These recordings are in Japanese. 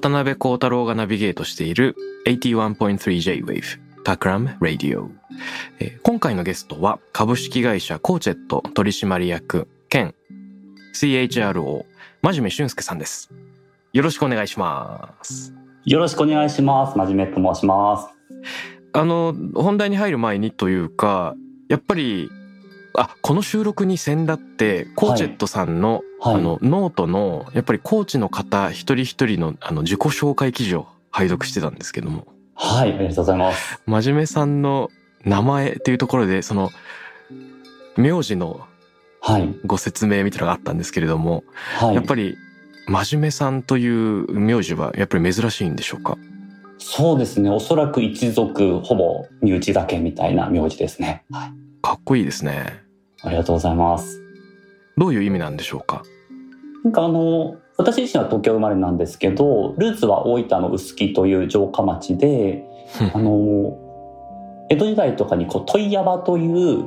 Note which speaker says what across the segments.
Speaker 1: 渡邉康太郎がナビゲートしている 81.3J-Wave Takram Radio、えー今回のゲストは株式会社コーチェット取締役兼 CHRO 真面目俊介さんですよろしくお願いします
Speaker 2: よろしくお願いします。真面目と申します。
Speaker 1: あの本題に入る前にというかやっぱりあこの収録に先立ってコーチェットさんの,、
Speaker 2: はい
Speaker 1: あのノートのやっぱりコーチの方一人一人のあの自己紹介記事を拝読してたんですけども
Speaker 2: はい、ありがとうございます。
Speaker 1: 真面目さんの名前っていうところでその名字の
Speaker 2: はい、
Speaker 1: ご説明みたいなのがあったんですけれども、
Speaker 2: はい。
Speaker 1: やっぱり真面目さんという名字はやっぱり珍しいんでしょうか？
Speaker 2: そうですね。おそらく一族ほぼ身内だけみたいな名字ですね。はい。
Speaker 1: かっこいいですね
Speaker 2: ありがとうございます。
Speaker 1: どういう意味なんでしょうか？
Speaker 2: なんかあの、私自身は東京生まれなんですけど、ルーツは大分の臼杵という城下町で、あの、江戸時代とかにこう問屋場という、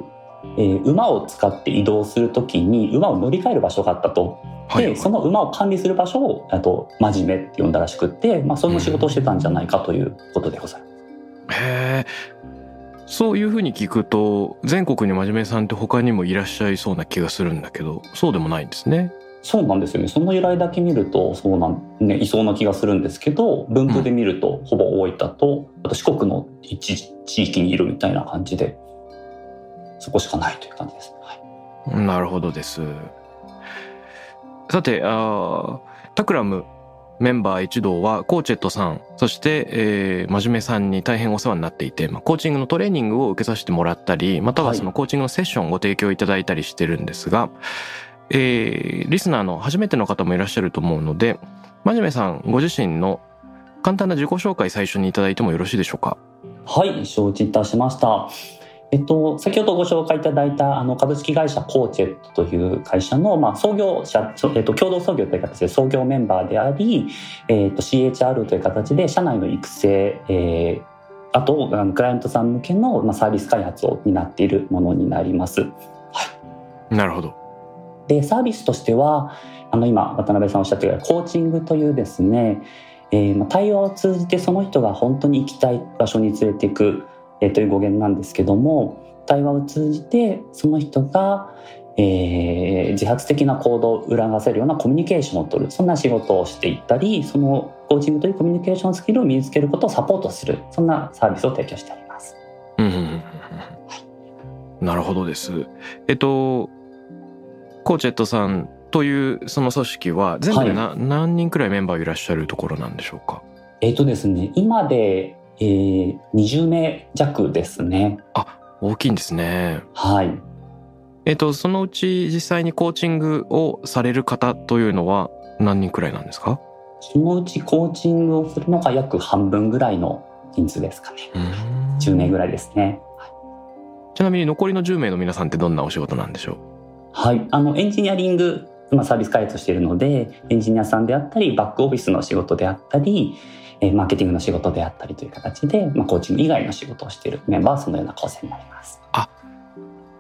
Speaker 2: えー馬を使って移動するときに馬を乗り換える場所があったと。
Speaker 1: はい
Speaker 2: で、その馬を管理する場所を、あと、真面目って呼んだらしくって、まあ、その仕事をしてたんじゃないかということでございます。
Speaker 1: へえそういうふうに聞くと全国に真面目さんって他にもいらっしゃいそうな気がするんだけどそうでもないんですね
Speaker 2: そうなんですよね。その由来だけ見ると、そうなん、ね、いそうな気がするんですけど、分布で見ると、ほぼ大分と、あと四国の一地域にいるみたいな感じで、そこしかないという感じですね。はい。
Speaker 1: なるほどですさてあータクラムメンバー一同はコーチェットさんそして、えー真面目さんに大変お世話になっていて、まあ、コーチングのトレーニングを受けさせてもらったりまたは
Speaker 2: はい
Speaker 1: そのコーチングのセッションをご提供いただいたりしてるんですが、えーリスナーの初めての方もいらっしゃると思うので真面目さんご自身の簡単な自己紹介最初にいただいてもよろしいでしょうか？
Speaker 2: はい、承知いたしました。えっと、先ほどご紹介いただいたあの株式会社コーチェットという会社の、まあ、創業者、そえっと、共同創業という形で創業メンバーであり、えっと、CHR という形で社内の育成、えーあとあのクライアントさん向けの、まあ、サービス開発を担っているものになります。
Speaker 1: なるほど
Speaker 2: でサービスとしてはあの今渡辺さんおっしゃったようにコーチングというですね、えーまあ対話を通じてその人が本当に行きたい場所に連れていく、えーという語源なんですけども対話を通じてその人が、えー自発的な行動を促せるようなコミュニケーションを取るそんな仕事をしていったりそのコーチングというコミュニケーションスキルを身につけることをサポートするそんなサービスを提供しております。
Speaker 1: うんうんうんうんうんなるほどです。えっとコーチェットさんというその組織は全部でな、何人くらいメンバーいらっしゃるところなんでしょうか？
Speaker 2: えっ、とですね今で、えー20名弱ですね。
Speaker 1: 大きいんですね。
Speaker 2: はい。
Speaker 1: えっとそのうち実際にコーチングをされる方というのは何人くらいなんですか？
Speaker 2: そのうちコーチングをするのが約半分ぐらいの人数ですかね。10名ぐらいですね。
Speaker 1: ちなみに残りの10名の皆さんってどんなお仕事なんでしょう？
Speaker 2: はい。あの、エンジニアリング、まあ、サービス開発をしているので、エンジニアさんであったり、バックオフィスの仕事であったり、えーマーケティングの仕事であったりという形で、まあ、コーチング以外の仕事をしているメンバーはそのような構成になります。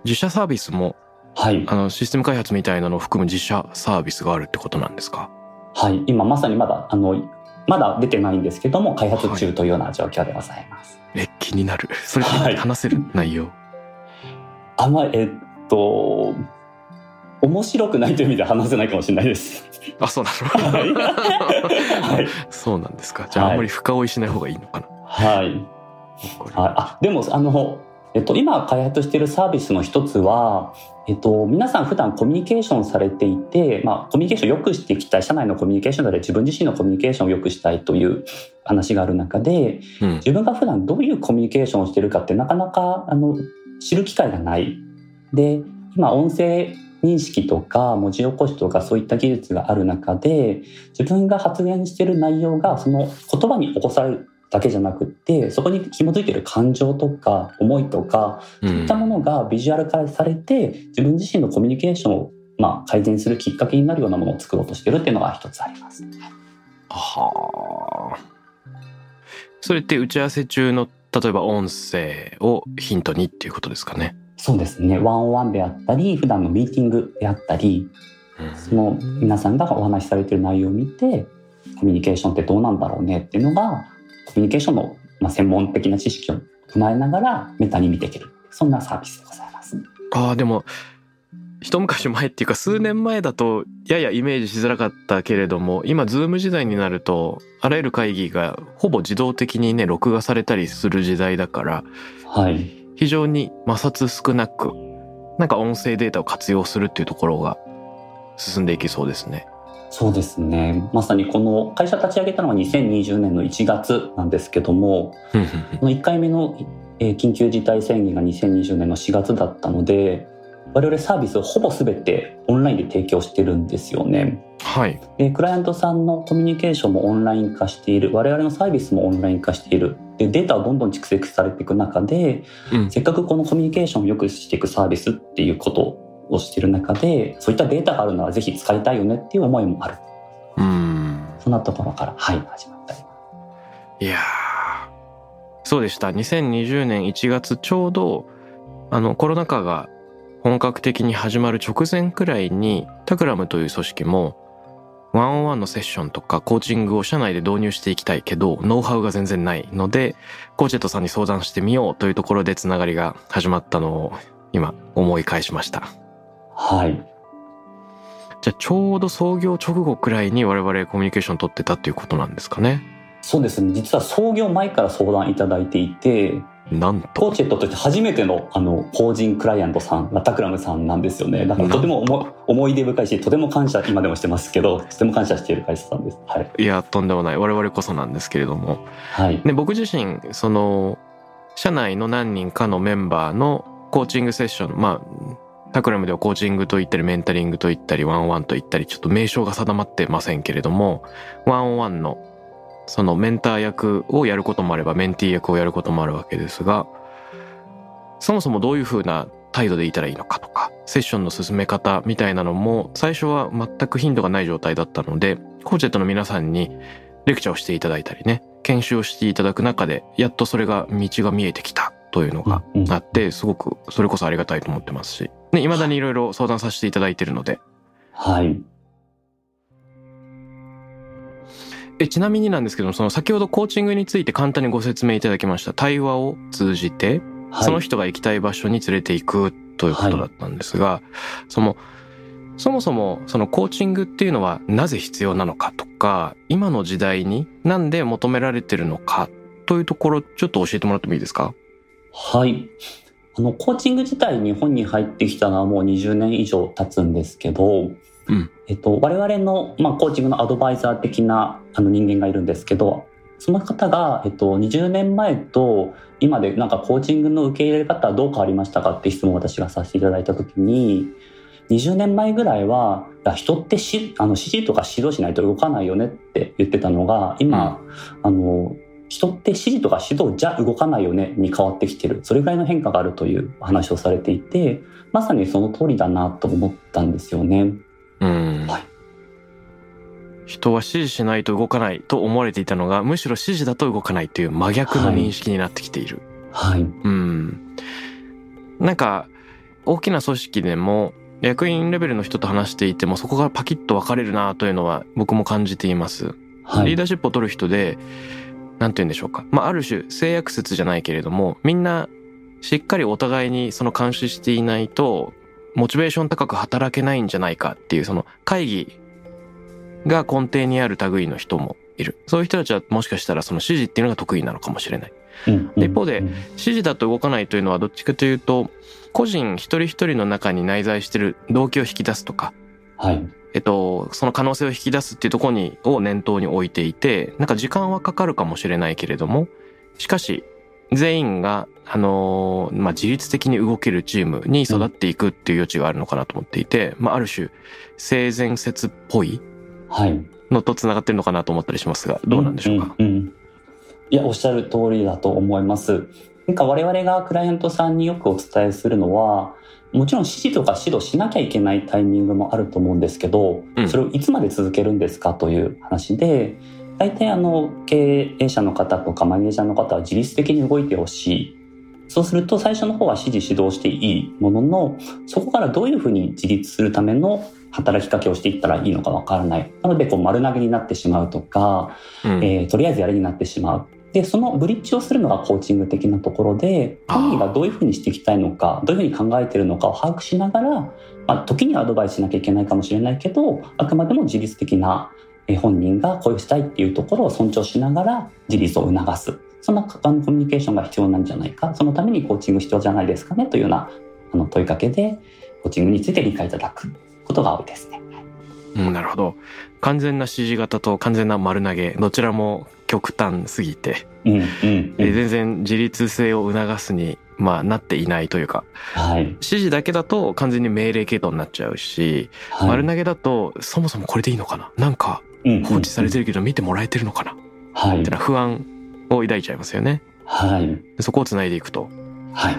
Speaker 1: 自社サービスも
Speaker 2: はい。
Speaker 1: あのシステム開発みたいなのを含む自社サービスがあるってことなんですか？
Speaker 2: はい。今まさにまだ、あの、まだ出てないんですけども、開発中というような状況でございます。
Speaker 1: え気になる。それ
Speaker 2: はい
Speaker 1: 話せる内容？
Speaker 2: あんまり、えっと、面白くないという意味では話せないかもしれないです。
Speaker 1: あそうな
Speaker 2: はい。
Speaker 1: の。
Speaker 2: はい。
Speaker 1: そうなんですか。じゃあ、
Speaker 2: はい
Speaker 1: あんまり深追いしない方がいいのかな。
Speaker 2: はい。はい、あでもあの、えっと、今開発しているサービスの一つは、えっと、皆さん普段コミュニケーションされていて、まあ、コミュニケーションを良くしていきたい社内のコミュニケーションで自分自身のコミュニケーションを良くしたいという話がある中で、うん、自分が普段どういうコミュニケーションをしているかってなかなかあの知る機会がない。で今音声認識とか文字起こしとかそういった技術がある中で自分が発言している内容がその言葉に起こされるだけじゃなくってそこに紐づいている感情とか思いとかそういったものがビジュアル化されて自分自身のコミュニケーションをまあ改善するきっかけになるようなものを作ろうとしてるっていうのが一つあります。
Speaker 1: はあ。それって打ち合わせ中の例えば音声をヒントにっていうことですかね。
Speaker 2: そうですね。ワンオンワンであったり、普段のミーティングであったり、その皆さんがお話しされている内容を見て、コミュニケーションってどうなんだろうねっていうのが、コミュニケーションの、まあ、専門的な知識を踏まえながらメタに見ていける。そんなサービスでございます。
Speaker 1: ああ、でも、一昔前っていうか数年前だとややイメージしづらかったけれども今ズーム時代になるとあらゆる会議がほぼ自動的にね録画されたりする時代だから、
Speaker 2: はい、
Speaker 1: 非常に摩擦少なくなんか音声データを活用するっていうところが進んでいきそうですね。
Speaker 2: そうですねまさにこの会社立ち上げたのは2020年の1月なんですけどもこの1回目の緊急事態宣言が2020年の4月だったので我々サービスをほぼ全てオンラインで提供してるんですよね。
Speaker 1: はい。
Speaker 2: で、クライアントさんのコミュニケーションもオンライン化している。我々のサービスもオンライン化している。で、データをどんどん蓄積されていく中で、うん、せっかくこのコミュニケーションを良くしていくサービスっていうことをしている中で、そういったデータがあるならぜひ使いたいよねっていう思いもある。
Speaker 1: うん。
Speaker 2: そんなところから、はい、始まったり
Speaker 1: いやそうでした。2020年1月ちょうど、あの、コロナ禍が本格的に始まる直前くらいにタクラムという組織もワンオンワンのセッションとかコーチングを社内で導入していきたいけどノウハウが全然ないのでコーチェットさんに相談してみようというところでつながりが始まったのを今思い返しました。
Speaker 2: はい。
Speaker 1: じゃあちょうど創業直後くらいに我々コミュニケーション取ってたっていうことなんですかね。
Speaker 2: そうですね。実は創業前から相談いただいていて
Speaker 1: なんと。
Speaker 2: コーチェットとして初めてのあの法人クライアントさんラタクラムさんなんですよね。だからとても思思い出深いしとても感謝今でもしてますけどとても感謝している会社さんです、はい、
Speaker 1: いやとんでもない。我々こそなんですけれども、
Speaker 2: はい、
Speaker 1: で僕自身その社内の何人かのメンバーのコーチングセッションまあタクラムではコーチングと言ったりメンタリングと言ったりワンオンワンと言ったりちょっと名称が定まってませんけれどもワンオンワンのそのメンター役をやることもあればメンティー役をやることもあるわけですがそもそもどういうふうな態度でいたらいいのかとか、セッションの進め方みたいなのも最初は全く頻度がない状態だったので、コーチェットの皆さんにレクチャーをしていただいたりね、研修をしていただく中で、やっとそれが道が見えてきたというのがあって、すごくそれこそありがたいと思ってますし、ね、未だにいろいろ相談させていただいているので。
Speaker 2: はい。
Speaker 1: えちなみになんですけどその先ほどコーチングについて簡単にご説明いただきました対話を通じてはい、その人が行きたい場所に連れて行くということだったんですが、はい、そのそもそもそのコーチングっていうのはなぜ必要なのかとか今の時代になんで求められてるのかというところちょっと教えてもらってもいいですか？
Speaker 2: はい。あのコーチング自体日本に入ってきたのはもう20年以上経つんですけど、
Speaker 1: うん、
Speaker 2: えっと、我々の、まあ、コーチングのアドバイザー的なあの人間がいるんですけどその方が、えっと、20年前と今でなんかコーチングの受け入れ方はどう変わりましたか？って質問を私がさせていただいた時に20年前ぐらいは人ってしあの指示とか指導しないと動かないよねって言ってたのが今、うん、あの人って指示とか指導じゃ動かないよねに変わってきてる。それぐらいの変化があるという話をされていてまさにその通りだなと思ったんですよね。
Speaker 1: うん、はい人は指示しないと動かないと思われていたのがむしろ指示だと動かないという真逆の認識になってきている。
Speaker 2: はい。
Speaker 1: うん。なんか大きな組織でも役員レベルの人と話していてもそこがパキッと分かれるなというのは僕も感じています。はい、リーダーシップを取る人で何て言うんでしょうか。まあある種性悪説じゃないけれどもみんなしっかりお互いにその監視していないとモチベーション高く働けないんじゃないかっていうその会議が根底にある類の人もいる。そういう人たちはもしかしたらその指示っていうのが得意なのかもしれない。一方で
Speaker 2: うん
Speaker 1: 指示だと動かないというのはどっちかというと個人一人一人の中に内在している動機を引き出すとか、
Speaker 2: はい。
Speaker 1: えっと、その可能性を引き出すっていうところにを念頭に置いていてなんか時間はかかるかもしれないけれどもしかし全員が、あのーまあ、自律的に動けるチームに育っていくっていう余地があるのかなと思っていて、まあ、ある種性善説っぽい
Speaker 2: はい。
Speaker 1: のと繋がってるのかなと思ったりしますがどうなんでしょうか、
Speaker 2: んんんいや、おっしゃる通りだと思います。なんか我々がクライアントさんによくお伝えするのは、もちろん指示とか指導しなきゃいけないタイミングもあると思うんですけど、
Speaker 1: うん
Speaker 2: それをいつまで続けるんですかという話で、大体あの経営者の方とかマネージャーの方は自律的に動いてほしい。そうすると最初の方は指示指導していいものの、そこからどういうふうに自立するための働きかけをしていったらいいのかわからない。なのでこう丸投げになってしまうとか、
Speaker 1: うん
Speaker 2: えーとりあえずやれになってしまう。で、そのブリッジをするのがコーチング的なところで、本人がどういうふうにしていきたいのか、どういうふうに考えているのかを把握しながら、まあ、時にはアドバイスしなきゃいけないかもしれないけど、あくまでも自律的なえー本人がこういうしたいっていうところを尊重しながら自立を促す。そんなあのコミュニケーションが必要なんじゃないか。そのためにコーチング必要じゃないですかねというようなあの問いかけで、コーチングについて理解いただくことが多いですね。
Speaker 1: うん、なるほど完全な指示型と完全な丸投げどちらも極端すぎて、
Speaker 2: うん、うん、うん。
Speaker 1: で全然自立性を促すに、まあ、なっていないというか
Speaker 2: はい。
Speaker 1: 指示だけだと完全に命令系統になっちゃうし、
Speaker 2: はい
Speaker 1: 丸投げだとそもそもこれでいいのかな？なんか
Speaker 2: うん
Speaker 1: 放置されてるけど見てもらえてるのかな、
Speaker 2: はい
Speaker 1: って。な不安を抱いちゃいますよね
Speaker 2: はい。
Speaker 1: でそこをつないでいくと
Speaker 2: はい。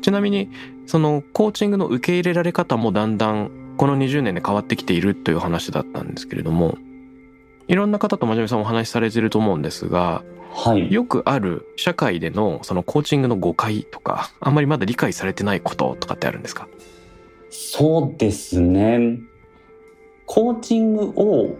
Speaker 1: ちなみにそのコーチングの受け入れられ方もだんだんこの20年で変わってきているという話だったんですけれどもいろんな方と真面目さんお話しされてると思うんですが
Speaker 2: はい。
Speaker 1: よくある社会でのそのコーチングの誤解とかあんまりまだ理解されてないこととかってあるんですか？
Speaker 2: そうですね。コーチングを、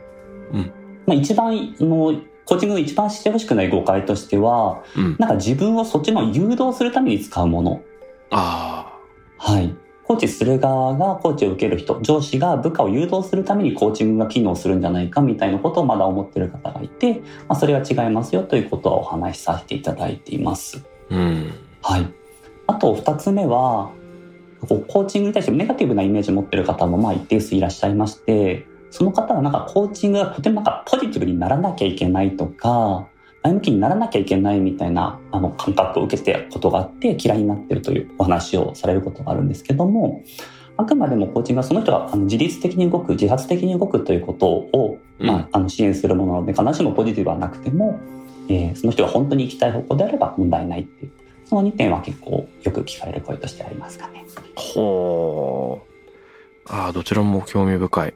Speaker 1: うん
Speaker 2: まあ一番あの、コーチングの一番してほしくない誤解としては、
Speaker 1: うん
Speaker 2: なんか自分をそっちの誘導するために使うもの。
Speaker 1: あ
Speaker 2: はい。コーチする側がコーチを受ける人、上司が部下を誘導するためにコーチングが機能するんじゃないかみたいなことをまだ思ってる方がいて、まあ、それは違いますよということはお話しさせていただいています。
Speaker 1: あうん
Speaker 2: はい。あと二つ目は、こうコーチングに対してネガティブなイメージを持ってる方もまあ一定数いらっしゃいまして、その方はなんかコーチングがとてもなんかポジティブにならなきゃいけないとか、前向きにならなきゃいけないみたいなあの感覚を受けてたことがあって嫌いになってるというお話をされることがあるんですけども、あくまでもコーチングはその人が自律的に動く、自発的に動くということを、まあ、あの支援するものなので、必ずしもポジティブはなくても、えーその人が本当に行きたい方向であれば問題ないっていう。その2点は結構よく聞かれる声としてありますかね。
Speaker 1: ほう。ああどちらも興味深い。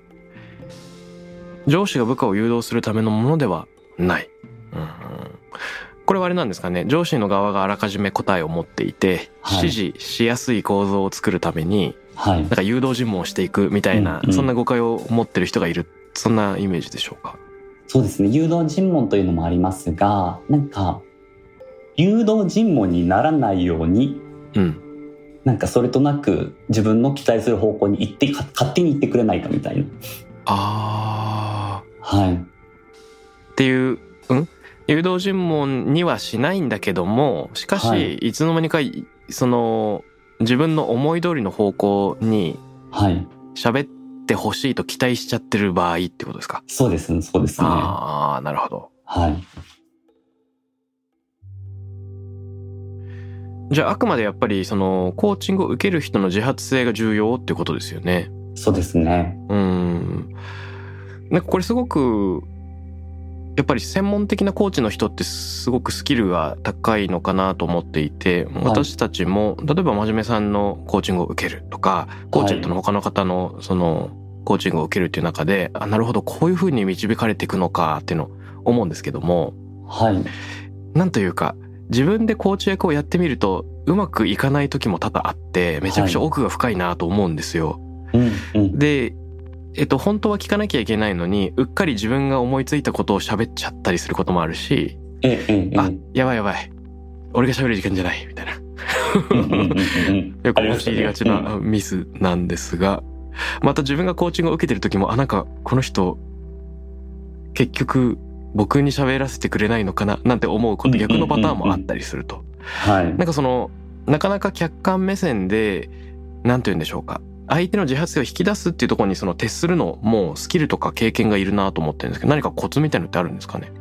Speaker 1: 上司が部下を誘導するためのものではない、うん、これはあれなんですかね。上司の側があらかじめ答えを持っていて、
Speaker 2: はい。
Speaker 1: 指示しやすい構造を作るために
Speaker 2: はい。
Speaker 1: なん。か誘導尋問をしていくみたいな、
Speaker 2: うんうん。
Speaker 1: そんな誤解を持ってる人がいるそんなイメージでしょうか？
Speaker 2: そうですね。誘導尋問というのもありますが、なんか、誘導尋問にならないように、
Speaker 1: うん
Speaker 2: なんかそれとなく自分の期待する方向に行って、か勝手に行ってくれないかみたいな。
Speaker 1: あ
Speaker 2: はい。
Speaker 1: ーっていう、うん？誘導尋問にはしないんだけどもしかし、
Speaker 2: はい
Speaker 1: い、つの間にかいその自分の思い通りの方向に
Speaker 2: はい。
Speaker 1: 喋ってほしいと期待しちゃってる場合ってことですか、
Speaker 2: そうですね。そうですね。は
Speaker 1: ああなるほど
Speaker 2: い。
Speaker 1: じゃああくまでやっぱりそのコーチングを受ける人の自発性が重要ってことですよね
Speaker 2: そうですね。
Speaker 1: うんなんかこれすごくやっぱり専門的なコーチの人ってすごくスキルが高いのかなと思っていて私たちも例えば真面目さんのコーチングを受けるとかコーチェットの他の方のそのコーチングを受けるっていう中であなるほどこういうふうに導かれていくのかっていうのを思うんですけども
Speaker 2: はい。
Speaker 1: なんというか自分でコーチ役をやってみるとうまくいかない時も多々あってめちゃくちゃ奥が深いなと思うんですよ。
Speaker 2: うん、うん。
Speaker 1: で、えっと、本当は聞かなきゃいけないのにうっかり自分が思いついたことを喋っちゃったりすることもあるし、あやばいやばい。俺が喋る時間じゃないみたいな。よく陥りがちなミスなんですがまた自分がコーチングを受けてる時もあなんかこの人結局僕に喋らせてくれないのかななんて思うこと逆のパターンもあったりすると。
Speaker 2: はい。
Speaker 1: なんかそのなかなか客観目線でなんて言うんでしょうか相手の自発性を引き出すっていうところにその徹するのもスキルとか経験がいるなと思ってるんですけど何かコツみたいのってあるんですかね？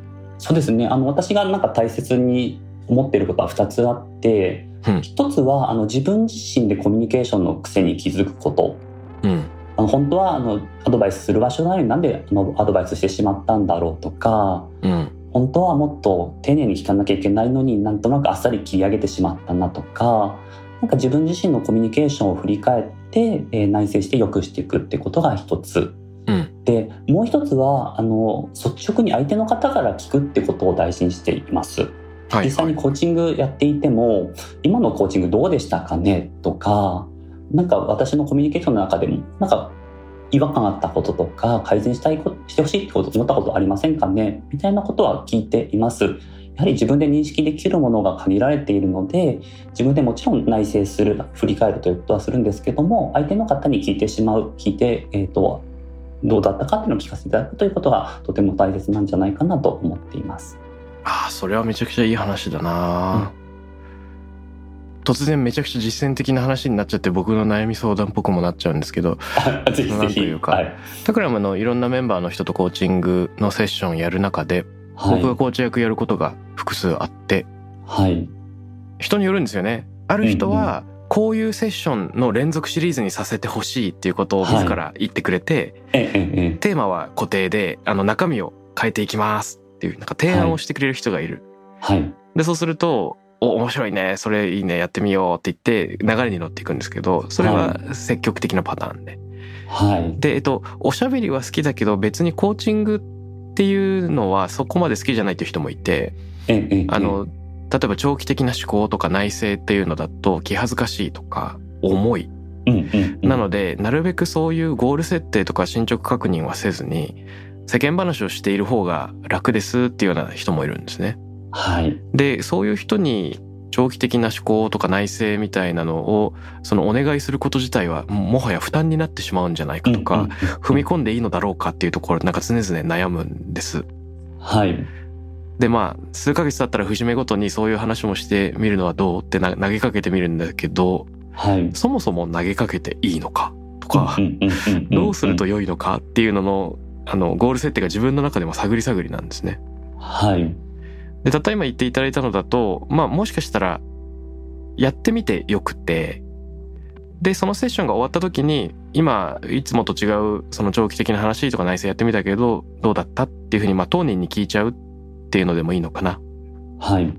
Speaker 2: そうですね。あの、私がなんか大切に思っていることは2つあって、
Speaker 1: うん
Speaker 2: 1つは、あの、自分自身でコミュニケーションの癖に気づくこと。
Speaker 1: うん
Speaker 2: あの本当は、あの、アドバイスする場所なのになんで、あの、アドバイスしてしまったんだろうとか、
Speaker 1: うん。
Speaker 2: 本当はもっと丁寧に聞かなきゃいけないのになんとなくあっさり切り上げてしまったなとかなんか自分自身のコミュニケーションを振り返って、えー内省して良くしていくってことが一つ。
Speaker 1: うん。
Speaker 2: でもう一つはあの率直に相手の方から聞くってことを大事にしています。
Speaker 1: はい。
Speaker 2: 実際にコーチングやっていても今のコーチングどうでしたかねとかなんか私のコミュニケーションの中でもなんか違和感あったこととか改善したいことしてほしいってこと思ったことありませんかね？みたいなことは聞いています。やはり自分で認識できるものが限られているので自分でもちろん内省する振り返るということはするんですけども相手の方に聞いてしまう聞いて、えー、とどうだったかっていうのを聞かせていただくということがとても大切なんじゃないかなと思っています。
Speaker 1: ああそれはめちゃくちゃいい話だな、突然めちゃくちゃ実践的な話になっちゃって僕の悩み相談っぽくもなっちゃうんですけど
Speaker 2: ぜひぜひ。
Speaker 1: というか
Speaker 2: はい。
Speaker 1: タクラムのいろんなメンバーの人とコーチングのセッションやる中で僕がコーチ役やることが複数あって
Speaker 2: はい。
Speaker 1: 人によるんですよね。ある人はこういうセッションの連続シリーズにさせてほしいっていうことを自ら言ってくれて、
Speaker 2: ええええ
Speaker 1: テーマは固定であの中身を変えていきますっていうなんか提案をしてくれる人がいる、
Speaker 2: はい。
Speaker 1: でそうすると「お面白いねそれいいねやってみよう」って言って流れに乗っていくんですけどそれは積極的なパターンで。
Speaker 2: はい。
Speaker 1: でえっとおしゃべりは好きだけど別にコーチングっていうのはそこまで好きじゃないっていう人もいてあの例えば長期的な思考とか内省っていうのだと気恥ずかしいとか重いなのでなるべくそういうゴール設定とか進捗確認はせずに世間話をしている方が楽ですっていうような人もいるんですね。
Speaker 2: はい。
Speaker 1: でそういう人に長期的な思考とか内省みたいなのをそのお願いすること自体はももはや負担になってしまうんじゃないかとか、踏み込んでいいのだろうかっていうところなんか常々悩むんです。
Speaker 2: はい。
Speaker 1: でまあ数ヶ月経ったら節目ごとにそういう話もしてみるのはどうってな投げかけてみるんだけど
Speaker 2: はい。
Speaker 1: そもそも投げかけていいのかとかどうすると良いのかっていうののあのゴール設定が自分の中でも探り探りなんですね。
Speaker 2: はい。
Speaker 1: でたった今言っていただいたのだとまあもしかしたらやってみてよくてでそのセッションが終わった時に今いつもと違うその長期的な話とか内省やってみたけどどうだったっていうふうにまあ当人に聞いちゃうっていうのでもいいのかな
Speaker 2: はい。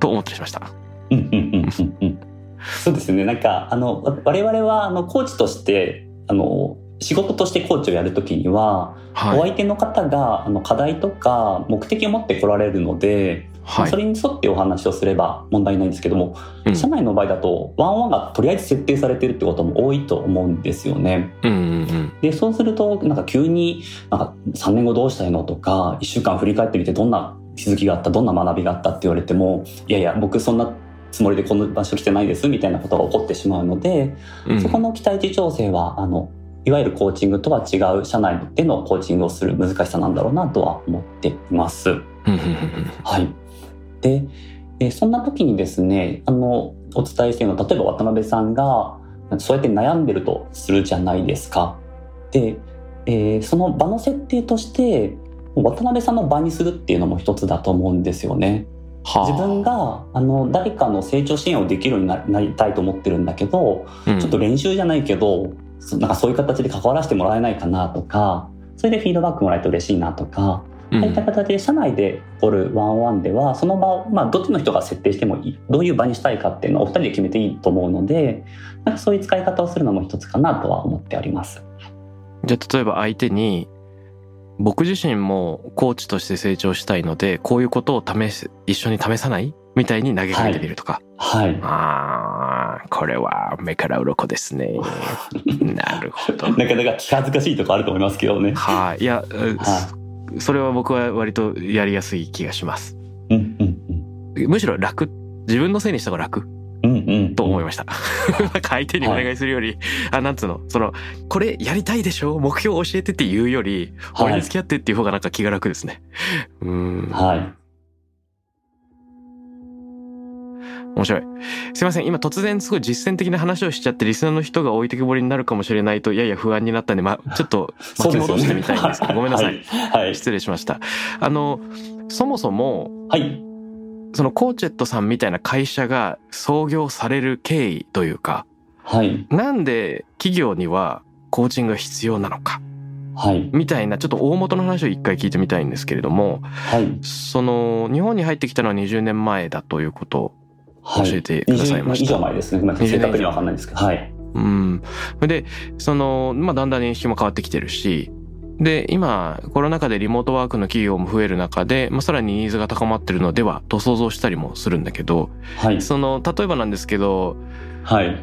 Speaker 1: と思ったりしました。
Speaker 2: うんうんうんうんうん。そうですね。なんか、あの、わ我々は、あの、コーチとして、あの、仕事としてコーチをやるときには、お
Speaker 1: はい。
Speaker 2: 相手の方が、あの、課題とか目的を持って来られるので、
Speaker 1: はい
Speaker 2: そ。れに沿ってお話をすれば問題ないんですけども、
Speaker 1: うん
Speaker 2: 社内の場合だと、ワンワンがとりあえず設定されてるってことも多いと思うんですよね。
Speaker 1: うんうんうん。
Speaker 2: で、そうすると、なんか急に、なんか3年後どうしたいのとか、1週間振り返ってみてどんな気づきがあった、どんな学びがあったって言われても、いやいや、僕そんなつもりでこの場所来てないですみたいなことが起こってしまうので、
Speaker 1: うん
Speaker 2: そこの期待値調整は、あの、いわゆるコーチングとは違う社内でのコーチングをする難しさなんだろうなとは思っています。はい。で、えーそんな時にですね、あの、お伝えしているのは、例えば渡辺さんが、そうやって悩んでるとするじゃないですか。で、えーその場の設定として、渡辺さんの場にするっていうのも一つだと思うんですよね。
Speaker 1: はあ
Speaker 2: 自分が、あの、誰かの成長支援をできるようにななりたいと思ってるんだけど、
Speaker 1: うん
Speaker 2: ちょっと練習じゃないけど、そなんかそういう形で関わらせてもらえないかなとか、それでフィードバックもらえると嬉しいなとか、
Speaker 1: うん
Speaker 2: そういった形で社内で起こるワンワンではその場を、まあ、どっちの人が設定してもいいどういう場にしたいかっていうのをお二人で決めていいと思うのでなんかそういう使い方をするのも一つかなとは思っております。
Speaker 1: じゃあ例えば相手に僕自身もコーチとして成長したいのでこういうことを試す一緒に試さないみたいに投げかけてみるとか、
Speaker 2: はい。
Speaker 1: ああこれは目から鱗ですね。なるほど。
Speaker 2: なかなか気恥ずかしいとこあると思いますけどね。
Speaker 1: はい。いや、それは僕は割とやりやすい気がします。
Speaker 2: うんうんうん。
Speaker 1: むしろ楽。自分のせいにした方が楽。
Speaker 2: うんうんうん。
Speaker 1: と思いました。相手にお願いするより、あ、なんつうの、その、これやりたいでしょ？目標教えてって言うより、
Speaker 2: はい。
Speaker 1: 俺に付き合ってっていう方がなんか気が楽ですね。うーん。
Speaker 2: はい。
Speaker 1: 面白い。すいません。今突然すごい実践的な話をしちゃって、リスナーの人が置いてけぼりになるかもしれないと、いやいや不安になったんで、ま、ちょっと巻き戻してみたいんですけど、ごめんなさい。
Speaker 2: はい。はい。
Speaker 1: 失礼しました。あの、そもそも、
Speaker 2: はい。
Speaker 1: そのコーチェットさんみたいな会社が創業される経緯というか、
Speaker 2: はい。
Speaker 1: なんで企業にはコーチングが必要なのか、
Speaker 2: はい。
Speaker 1: みたいなちょっと大元の話を一回聞いてみたいんですけれども、
Speaker 2: はい。
Speaker 1: その、日本に入ってきたのは20年前だということ。教えてくださいま
Speaker 2: 20
Speaker 1: した。
Speaker 2: 年以上前ですね。ごめんなさい
Speaker 1: 20年以上
Speaker 2: 正確にはわかんないんですけど。はい。
Speaker 1: うん。で、その、まあ、だんだん年式も変わってきてるし、で、今、コロナ禍でリモートワークの企業も増える中で、まあ、さらにニーズが高まってるのではと想像したりもするんだけど、
Speaker 2: はい。
Speaker 1: その、例えばなんですけど、
Speaker 2: はい。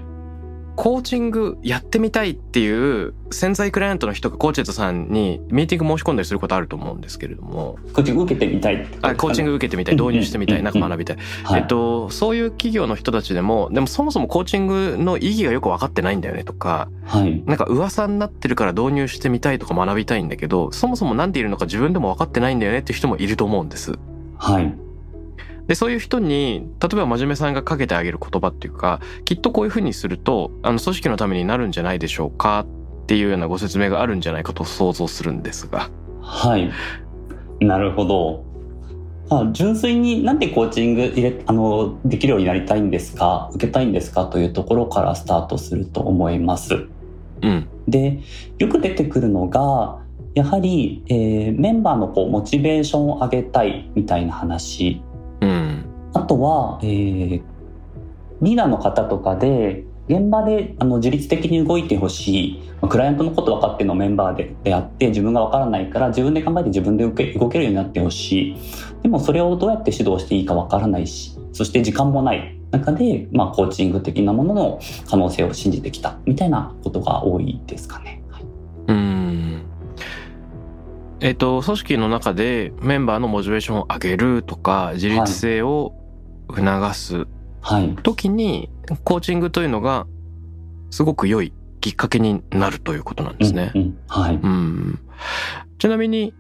Speaker 1: コーチングやってみたいっていう潜在クライアントの人がコーチェットさんにミーティング申し込んだりすることあると思うんですけれども、
Speaker 2: コーチング受けてみたい
Speaker 1: あコーチング受けてみたい、導入してみたい、なんか学びたい。
Speaker 2: はい。
Speaker 1: えっと、そういう企業の人たちでも、でもそもそもコーチングの意義がよく分かってないんだよねとか、
Speaker 2: はい。
Speaker 1: なんか噂になってるから導入してみたいとか学びたいんだけど、そもそも何でいるのか自分でも分かってないんだよねっていう人もいると思うんです。
Speaker 2: はい。
Speaker 1: で、そういう人に、例えば真面目さんがかけてあげる言葉っていうか、きっとこういうふうにすると、あの、組織のためになるんじゃないでしょうかっていうようなご説明があるんじゃないかと想像するんですが。
Speaker 2: はい。なるほど。まあ、純粋になんでコーチング入れあのできるようになりたいんですか受けたいんですかというところからスタートすると思います。
Speaker 1: うん。
Speaker 2: でよく出てくるのがやはり、えーメンバーのこうモチベーションを上げたいみたいな話
Speaker 1: うん。
Speaker 2: あとは、えー。リーダーの方とかで現場であの自律的に動いてほしいまあクライアントのこと分かってのメンバーでであって自分が分からないから自分で考えて自分で動け動けるようになってほしい。でもそれをどうやって指導していいか分からないしそして時間もない。中で、まあ、コーチング的なものの可能性を信じてきた。みたいなことが多いですかね。はい。
Speaker 1: うん。えっと、組織の中でメンバーのモチベーションを上げるとか、自立性を促す
Speaker 2: はい、
Speaker 1: 時に、コーチングというのが、すごく良いきっかけになるということなんですね。
Speaker 2: うんうんはい
Speaker 1: うん。ちなみに、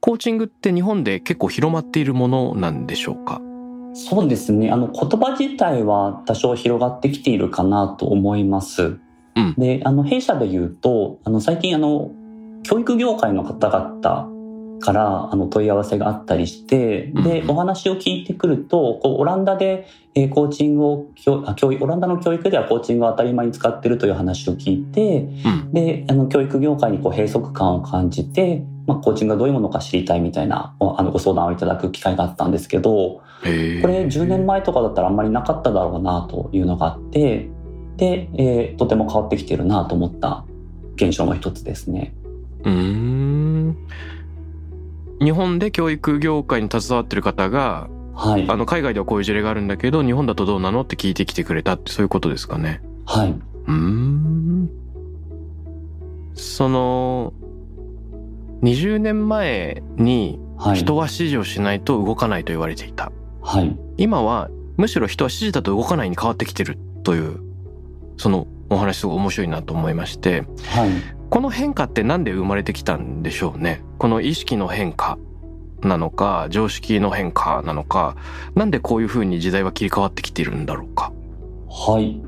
Speaker 1: コーチングって日本で結構広まっているものなんでしょうか？
Speaker 2: そうですね。あの、言葉自体は多少広がってきているかなと思います。
Speaker 1: うん
Speaker 2: で、あの、弊社で言うと、あの、最近あの、教育業界の方々からあの問い合わせがあったりして、で
Speaker 1: う、ん
Speaker 2: お話を聞いてくると、こうオランダで、えーコーチングを教育、オランダの教育ではコーチングを当たり前に使っているという話を聞いて、
Speaker 1: うん。
Speaker 2: で、あの、教育業界にこう閉塞感を感じて、まあ、コーチングがどういうものか知りたいみたいな、おあの、ご相談をいただく機会があったんですけど。これ10年前とかだったらあんまりなかっただろうなというのがあって、で、えーとても変わってきてるなと思った現象の一つですね。
Speaker 1: うーん。日本で教育業界に携わってる方が、
Speaker 2: はい。
Speaker 1: あの、海外ではこういう事例があるんだけど、日本だとどうなのって聞いてきてくれたってそういうことですかね。
Speaker 2: はい。
Speaker 1: うーん。その、20年前に
Speaker 2: はい。
Speaker 1: 人は指示をしないと動かないと言われていた。
Speaker 2: はい。
Speaker 1: 今はむしろ人は指示だと動かないに変わってきてるという、そのお話すごい面白いなと思いまして、
Speaker 2: はい。
Speaker 1: この変化ってなんで生まれてきたんでしょうね？この意識の変化なのか、常識の変化なのか、なんでこういうふうに時代は切り替わってきているんだろうか？
Speaker 2: はい。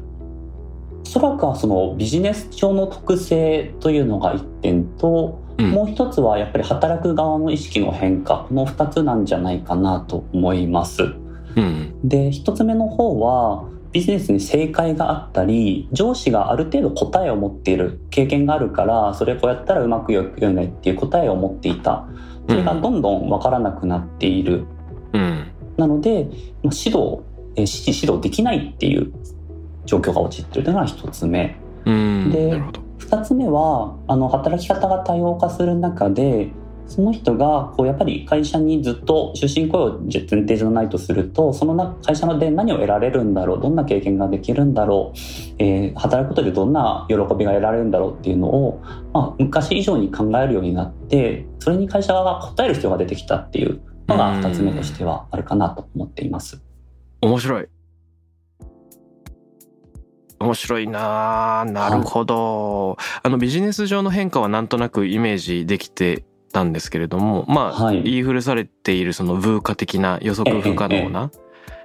Speaker 2: おそらくはそのビジネス上の特性というのが一点と、
Speaker 1: うん
Speaker 2: もう一つはやっぱり働く側の意識の変化、この二つなんじゃないかなと思います。
Speaker 1: うん。
Speaker 2: で、一つ目の方は、ビジネスに正解があったり、上司がある程度答えを持っている経験があるから、それこうやったらうまくいくよねっていう答えを持っていた。それがどんどんわからなくなっている。
Speaker 1: うん。
Speaker 2: なので、まあ指導、えー指示指導できないっていう状況が陥っているというのが一つ目。
Speaker 1: うん。
Speaker 2: で
Speaker 1: なるほど。
Speaker 2: 二つ目は、あの、働き方が多様化する中で、その人が、こう、やっぱり会社にずっと終身雇用前提じゃないとすると、そのな会社で何を得られるんだろう、どんな経験ができるんだろう、えー働くことでどんな喜びが得られるんだろうっていうのを、まあ、昔以上に考えるようになって、それに会社が答える必要が出てきたっていうのが二つ目としてはあるかなと思っています。
Speaker 1: 面白い。面白いななるほど、あのビジネス上の変化はなんとなくイメージできてたんですけれどもまあ、
Speaker 2: はい。
Speaker 1: 言い古されているその文化的な予測不可能な、
Speaker 2: はい。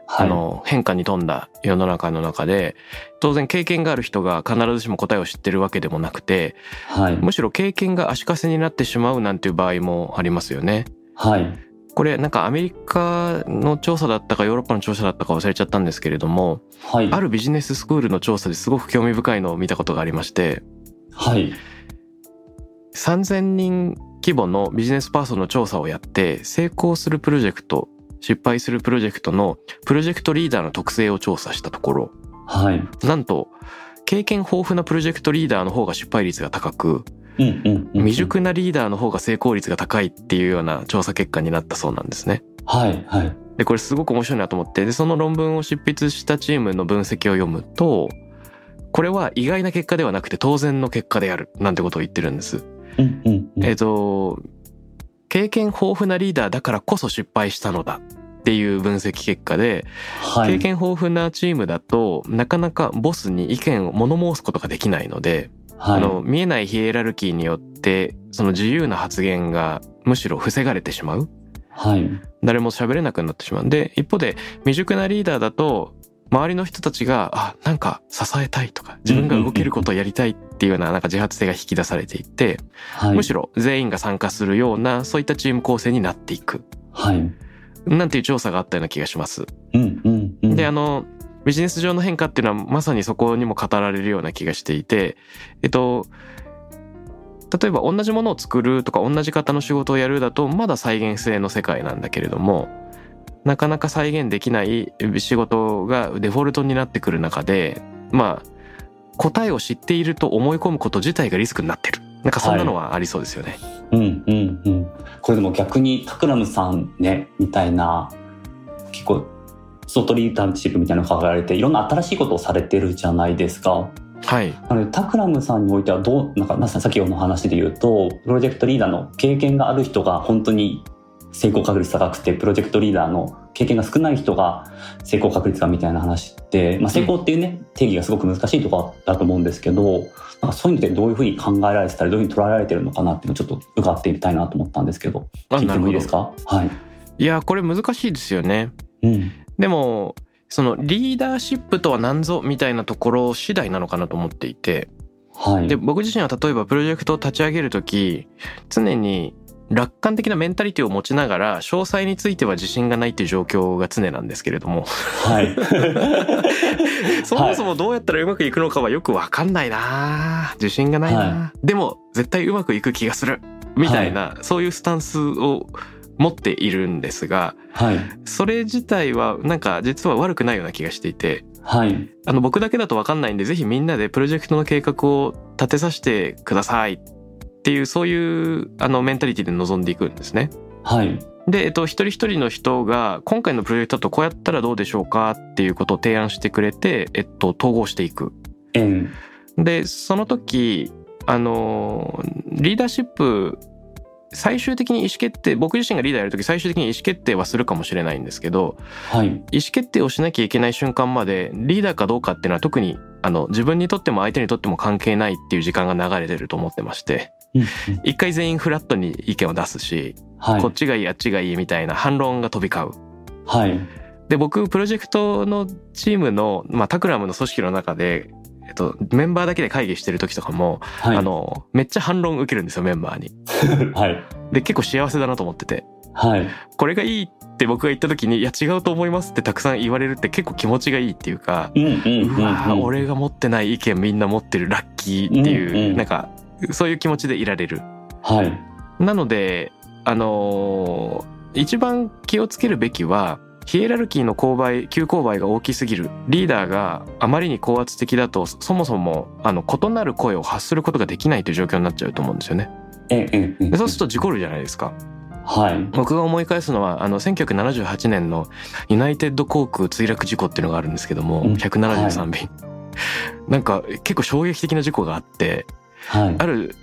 Speaker 1: あの変化に富んだ世の中の中で当然経験がある人が必ずしも答えを知ってるわけでもなくて
Speaker 2: はい。
Speaker 1: むしろ経験が足かせになってしまうなんていう場合もありますよね。
Speaker 2: はい。
Speaker 1: これなんかアメリカの調査だったかヨーロッパの調査だったか忘れちゃったんですけれども
Speaker 2: はい。
Speaker 1: あるビジネススクールの調査ですごく興味深いのを見たことがありまして
Speaker 2: はい
Speaker 1: 3000人規模のビジネスパーソンの調査をやって成功するプロジェクト失敗するプロジェクトのプロジェクトリーダーの特性を調査したところ
Speaker 2: はい
Speaker 1: なんと経験豊富なプロジェクトリーダーの方が失敗率が高く
Speaker 2: うんうんうんうん
Speaker 1: 未熟なリーダーの方が成功率が高いっていうような調査結果になったそうなんですね。
Speaker 2: はいはい
Speaker 1: でこれすごく面白いなと思ってでその論文を執筆したチームの分析を読むとこれは意外な結果ではなくて当然の結果であるなんてことを言ってるんです。
Speaker 2: うんうんうん。
Speaker 1: えっ、と経験豊富なリーダーだからこそ失敗したのだっていう分析結果で、
Speaker 2: はい。
Speaker 1: 経験豊富なチームだとなかなかボスに意見を物申すことができないので、
Speaker 2: はい。
Speaker 1: あの見えないヒエラルキーによってその自由な発言がむしろ防がれてしまう。
Speaker 2: はい。
Speaker 1: 誰も喋れなくなってしまうで一方で未熟なリーダーだと周りの人たちがあなんか支えたいとか自分が動けることをやりたいっていうようななんか自発性が引き出されていって、
Speaker 2: はい。
Speaker 1: むしろ全員が参加するようなそういったチーム構成になっていく。
Speaker 2: はい。
Speaker 1: なんていう調査があったような気がします。
Speaker 2: うんうんうん。
Speaker 1: であのビジネス上の変化っていうのはまさにそこにも語られるような気がしていてえっと例えば同じものを作るとか同じ方の仕事をやるだとまだ再現性の世界なんだけれどもなかなか再現できない仕事がデフォルトになってくる中でまあ答えを知っていると思い込むこと自体がリスクになってるなんかそんなのはありそうですよね。
Speaker 2: うんうんうんこれでも逆にタクラムさんねみたいな結構ソートリーダーシップみたいなのを掲げられていろんな新しいことをされてるじゃないですか。
Speaker 1: はい、
Speaker 2: なのでタクラムさんにおいてはどうなんかまさに先ほどの話で言うとプロジェクトリーダーの経験がある人が本当に成功確率高くてプロジェクトリーダーの経験が少ない人が成功確率がみたいな話って、まあ、成功っていうね、定義がすごく難しいところだと思うんですけどなんかそういうのってどういうふうに考えられてたりどういうふうに捉えられてるのかなっていうのをちょっと伺ってみたいなと思ったんですけど聞いてもいいですか？はい、
Speaker 1: いやこれ難しいですよね。
Speaker 2: うん。
Speaker 1: でもそのリーダーシップとは何ぞみたいなところ次第なのかなと思っていて。
Speaker 2: はい。
Speaker 1: で僕自身は例えばプロジェクトを立ち上げる時常に楽観的なメンタリティを持ちながら詳細については自信がないっていう状況が常なんですけれども。
Speaker 2: はい。
Speaker 1: そもそもどうやったらうまくいくのかはよくわかんないな。自信がないな、
Speaker 2: は
Speaker 1: でも絶対うまくいく気がするみたいな、そういうスタンスを持っているんですが
Speaker 2: はい。
Speaker 1: それ自体はなんか実は悪くないような気がしていて
Speaker 2: はい。
Speaker 1: あの僕だけだと分かんないんでぜひみんなでプロジェクトの計画を立てさせてください。っていうそういうあのメンタリティで臨んでいくんですね。
Speaker 2: はい
Speaker 1: で、えっと、一人一人の人が今回のプロジェクトだとこうやったらどうでしょうかっていうことを提案してくれて、えっと、統合していく。
Speaker 2: えん
Speaker 1: でその時あのリーダーシップ最終的に意思決定僕自身がリーダーやる時最終的に意思決定はするかもしれないんですけど
Speaker 2: はい
Speaker 1: 意思決定をしなきゃいけない瞬間までリーダーかどうかっていうのは特にあの自分にとっても相手にとっても関係ないっていう時間が流れてると思ってまして一回全員フラットに意見を出すし、
Speaker 2: はい。
Speaker 1: こっちがいいあっちがいいみたいな反論が飛び交う。
Speaker 2: はい。
Speaker 1: で僕プロジェクトのチームの、まあ、タクラムの組織の中で、えっと、メンバーだけで会議してる時とかも、
Speaker 2: はい。
Speaker 1: あのめっちゃ反論受けるんですよメンバーに。
Speaker 2: はい。
Speaker 1: で結構幸せだなと思ってて。
Speaker 2: はい。
Speaker 1: これがいいって僕が言った時に「いや違うと思います」ってたくさん言われるって結構気持ちがいいっていうか。
Speaker 2: う
Speaker 1: わ俺が持ってない意見みんな持ってるラッキーっていう、
Speaker 2: うんうん。
Speaker 1: なんかそういう気持ちでいられる。
Speaker 2: はい。
Speaker 1: なのであのー一番気をつけるべきはヒエラルキーの勾配急勾配が大きすぎる。リーダーがあまりに高圧的だとそもそもあの異なる声を発することができないという状況になっちゃうと思うんですよね。
Speaker 2: ええ
Speaker 1: そうすると事故るじゃないですか。
Speaker 2: はい。
Speaker 1: 僕が思い返すのはあの1978年のユナイテッド航空墜落事故っていうのがあるんですけども、
Speaker 2: うん。
Speaker 1: 173便、なんか結構衝撃的な事故があって
Speaker 2: はい
Speaker 1: ある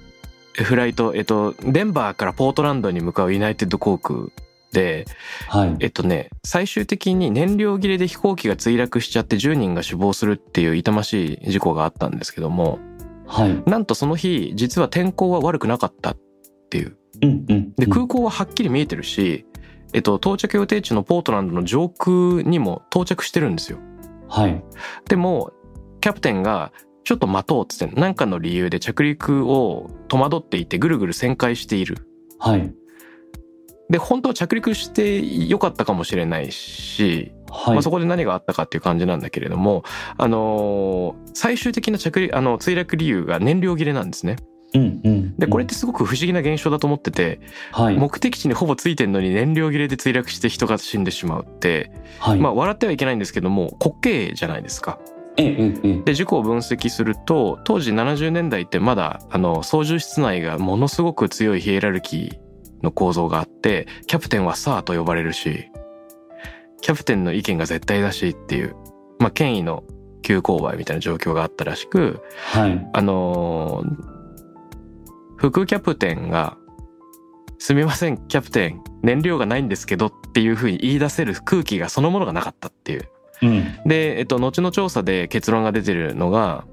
Speaker 1: フライト、えっと、デンバーからポートランドに向かうユナイテッド航空で、
Speaker 2: はい。
Speaker 1: えっとね、最終的に燃料切れで飛行機が墜落しちゃって10人が死亡するっていう痛ましい事故があったんですけども、
Speaker 2: はい。
Speaker 1: なんとその日、実は天候は悪くなかったっていう。
Speaker 2: うんうん。
Speaker 1: で、
Speaker 2: うん
Speaker 1: 空港ははっきり見えてるし、えっと、到着予定地のポートランドの上空にも到着してるんですよ。
Speaker 2: はい。
Speaker 1: でも、キャプテンが、ちょっと待とうっつって、何かの理由で着陸を戸惑っていて、ぐるぐる旋回している。
Speaker 2: はい。
Speaker 1: で、本当は着陸してよかったかもしれないし、
Speaker 2: はい。
Speaker 1: まあ、そこで何があったかっていう感じなんだけれども、あのー最終的な着陸、あの、墜落理由が燃料切れなんですね。
Speaker 2: うんうん。
Speaker 1: で、これってすごく不思議な現象だと思ってて、
Speaker 2: はい。
Speaker 1: 目的地にほぼついてんのに燃料切れで墜落して人が死んでしまうって、
Speaker 2: はい。
Speaker 1: まあ笑ってはいけないんですけども、滑稽じゃないですか。で、事故を分析すると、当時70年代ってまだ、あの、操縦室内がものすごく強いヒエラルキーの構造があって、キャプテンはサーと呼ばれるし、キャプテンの意見が絶対だしっていう、まあ、権威の急勾配みたいな状況があったらしく、
Speaker 2: はい。
Speaker 1: あのー副キャプテンが、すみません、キャプテン、燃料がないんですけどっていうふうに言い出せる空気がそのものがなかったっていう。
Speaker 2: うん。
Speaker 1: で、えっと、後の調査で結論が出てるのが、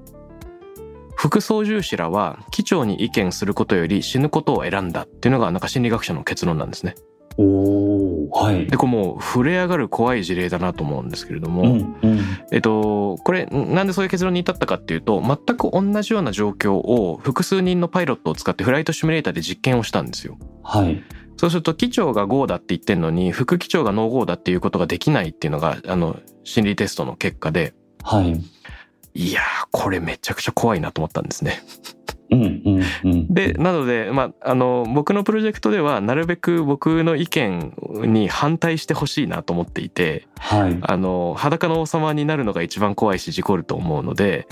Speaker 1: 副操縦士らは機長に意見することより死ぬことを選んだっていうのがなんか心理学者の結論なんですね。
Speaker 2: おー。はい。
Speaker 1: で、これもう震え上がる怖い事例だなと思うんですけれども、
Speaker 2: うんうん。
Speaker 1: えっと、これんなんでそういう結論に至ったかっていうと、全く同じような状況を複数人のパイロットを使ってフライトシミュレーターで実験をしたんですよ。
Speaker 2: はい。
Speaker 1: そうすると機長が GO だって言ってんのに副機長が NO GO だっていうことができないっていうのがあの心理テストの結果で
Speaker 2: はい。
Speaker 1: いやーこれめちゃくちゃ怖いなと思ったんですね。
Speaker 2: うんうんうん。
Speaker 1: でなので、まあ、あの僕のプロジェクトではなるべく僕の意見に反対してほしいなと思っていて
Speaker 2: はい。
Speaker 1: あの裸の王様になるのが一番怖いし事故ると思うので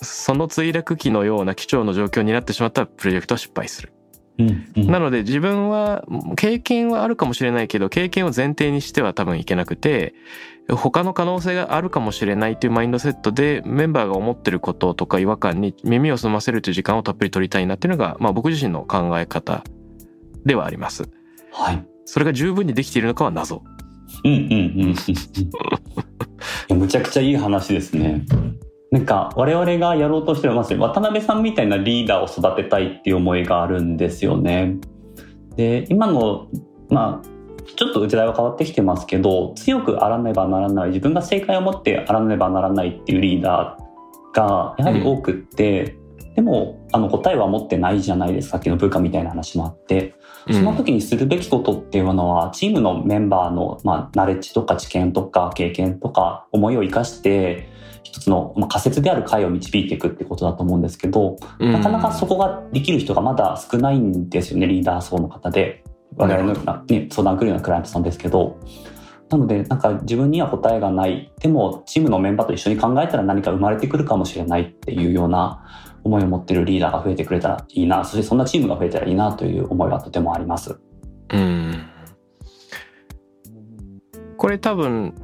Speaker 1: その墜落機のような機長の状況になってしまったらプロジェクトは失敗する。
Speaker 2: うんうん。
Speaker 1: なので自分は経験はあるかもしれないけど経験を前提にしては多分いけなくて他の可能性があるかもしれないというマインドセットでメンバーが思ってることとか違和感に耳を澄ませるという時間をたっぷり取りたいなっていうのが、まあ、僕自身の考え方ではあります。
Speaker 2: はい。
Speaker 1: それが十分にできているのかは謎。
Speaker 2: うんうんうんむちゃくちゃいい話ですね。なんか我々がやろうとしてるまさに渡辺さんみたいなリーダーを育てたいっていう思いがあるんですよね。で今のまあちょっと時代は変わってきてますけど強くあらねばならない自分が正解を持ってあらねばならないっていうリーダーがやはり多くって、でもあの答えは持ってないじゃないですかさっきの部下みたいな話もあって。その時にするべきことっていうのは、チームのメンバーの、まあ、ナレッジとか知見とか経験とか思いを生かして、一つの、まあ、仮説である会を導いていくってことだと思うんですけど、
Speaker 1: うん
Speaker 2: なかなかそこができる人がまだ少ないんですよね、リーダー層の方で。我々のような、ね、相談来るようなクライアントさんですけど。なので、なんか自分には答えがない。でも、チームのメンバーと一緒に考えたら何か生まれてくるかもしれないっていうような思いを持ってるリーダーが増えてくれたらいいな、そしてそんなチームが増えたらいいなという思いはとてもあります。
Speaker 1: うんこれ多分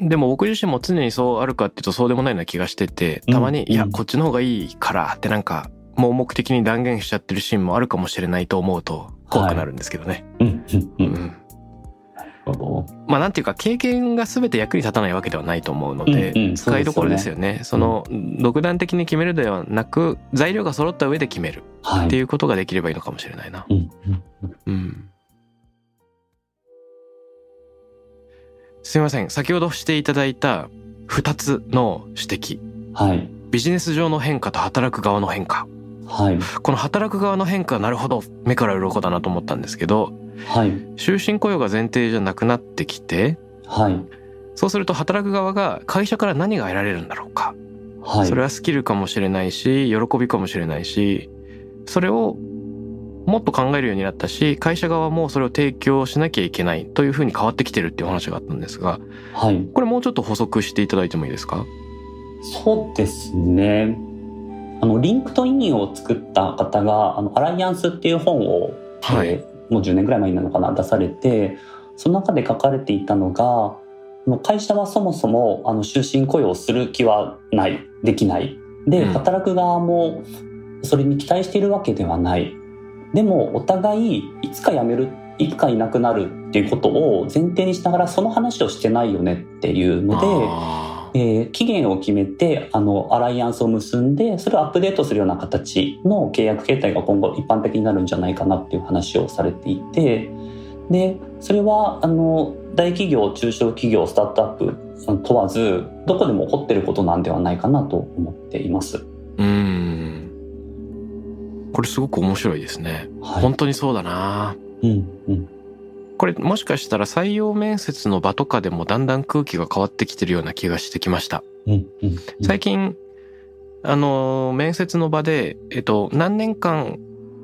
Speaker 1: でも僕自身も常にそうあるかっていうとそうでもないような気がしててたまに、
Speaker 2: うん
Speaker 1: いやこっちの方がいいからってなんか盲目的に断言しちゃってるシーンもあるかもしれないと思うと怖くなるんですけどね。
Speaker 2: うん。
Speaker 1: まあなんていうか経験が全て役に立たないわけではないと思うので、
Speaker 2: うんうん
Speaker 1: 使いどころですよね。その独断的に決めるではなく材料が揃った上で決める
Speaker 2: はい。
Speaker 1: っていうことができればいいのかもしれないな。
Speaker 2: うん、うん。
Speaker 1: すみません。先ほどしていただいた2つの指摘。
Speaker 2: はい。
Speaker 1: ビジネス上の変化と働く側の変化。
Speaker 2: はい。
Speaker 1: この働く側の変化なるほど目から鱗だなと思ったんですけど、
Speaker 2: はい。
Speaker 1: 終身雇用が前提じゃなくなってきて、
Speaker 2: はい。
Speaker 1: そうすると働く側が会社から何が得られるんだろうか。
Speaker 2: はい。
Speaker 1: それはスキルかもしれないし、喜びかもしれないし、それをもっと考えるようになったし、会社側もそれを提供しなきゃいけないというふうに変わってきてるっていう話があったんですが、
Speaker 2: はい。
Speaker 1: これもうちょっと補足していただいてもいいですか？
Speaker 2: そうですね。あの、 LinkedIn を作った方が、あの、アライアンスっていう本を、
Speaker 1: はい
Speaker 2: えーもう10年ぐらい前になるのかな、出されて、その中で書かれていたのが、会社はそもそも、あの、終身雇用をする気はない、できない。で、
Speaker 1: うん
Speaker 2: 働く側も、それに期待しているわけではない。でも、お互い、いつか辞めるっいつかいなくなるっていうことを前提にしながらその話をしてないよねっていうので、えー、期限を決めてあのアライアンスを結んでそれをアップデートするような形の契約形態が今後一般的になるんじゃないかなっていう話をされていてでそれはあの大企業中小企業スタートアップ問わずどこでも起こってることなんではないかなと思っています。
Speaker 1: うんこれすごく面白いですね。はい、本当にそうだな。
Speaker 2: うんうん
Speaker 1: これもしかしたら採用面接の場とかでもだんだん空気が変わってきてるような気がしてきました。
Speaker 2: うんうんうん、
Speaker 1: 最近、あの、面接の場で、えっと、何年間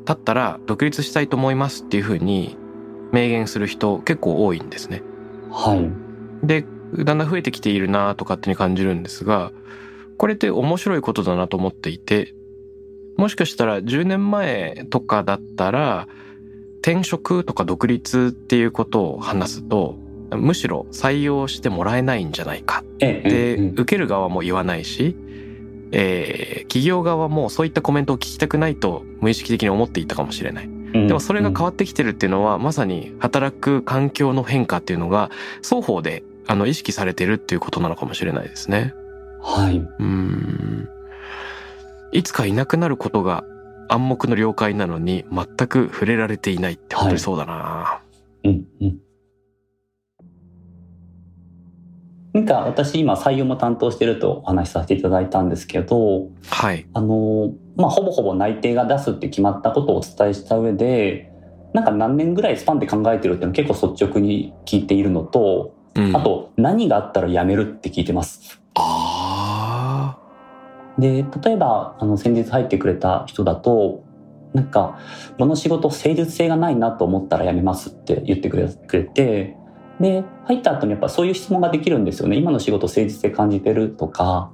Speaker 1: 経ったら独立したいと思いますっていうふうに明言する人結構多いんですね。
Speaker 2: はい。
Speaker 1: で、だんだん増えてきているなとかってに感じるんですが、これって面白いことだなと思っていて、もしかしたら10年前とかだったら、転職とか独立っていうことを話すと、むしろ採用してもらえないんじゃないかで、受ける側も言わないし、えー、企業側もそういったコメントを聞きたくないと無意識的に思っていたかもしれない。でもそれが変わってきてるっていうのは、まさに働く環境の変化っていうのが双方であの意識されてるっていうことなのかもしれないですね。
Speaker 2: はい。
Speaker 1: うん。いつかいなくなることが暗黙の了解なのに全く触れられていないって本当にそうだな、は
Speaker 2: い、うんうんなんか私今採用も担当してるとお話しさせていただいたんですけど、
Speaker 1: はい。
Speaker 2: あの、まあ、ほぼほぼ内定が出すって決まったことをお伝えした上で、なんか何年ぐらいスパンで考えてるっていうの結構率直に聞いているのと、うん、あと何があったら辞めるって聞いてます。
Speaker 1: ああ。
Speaker 2: で、例えば、あの、先日入ってくれた人だと、なんか、この仕事誠実性がないなと思ったら辞めますって言ってくれて、で、入った後にやっぱそういう質問ができるんですよね。今の仕事誠実性感じてるとか、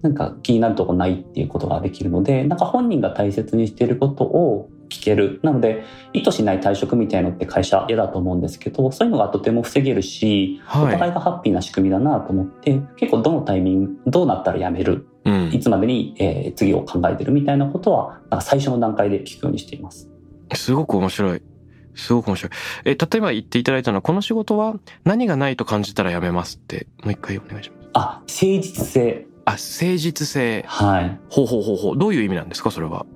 Speaker 2: なんか気になるとこないっていうことができるので、なんか本人が大切にしていることを聞ける。なので、意図しない退職みたいのって会社嫌だと思うんですけど、そういうのがとても防げるし、はい、お互いがハッピーな仕組みだなと思って、結構どのタイミング、どうなったら辞める、うん、いつまでに、えー、次を考えてるみたいなことは、なんか最初の段階で聞くようにしています。
Speaker 1: すごく面白い。すごく面白い。え、例えば言っていただいたのは、この仕事は何がないと感じたら辞めますって、もう一回お願いします。
Speaker 2: あ、誠実性。
Speaker 1: あ、誠実性。
Speaker 2: はい。
Speaker 1: ほうほうほうほう。どういう意味なんですか、それは？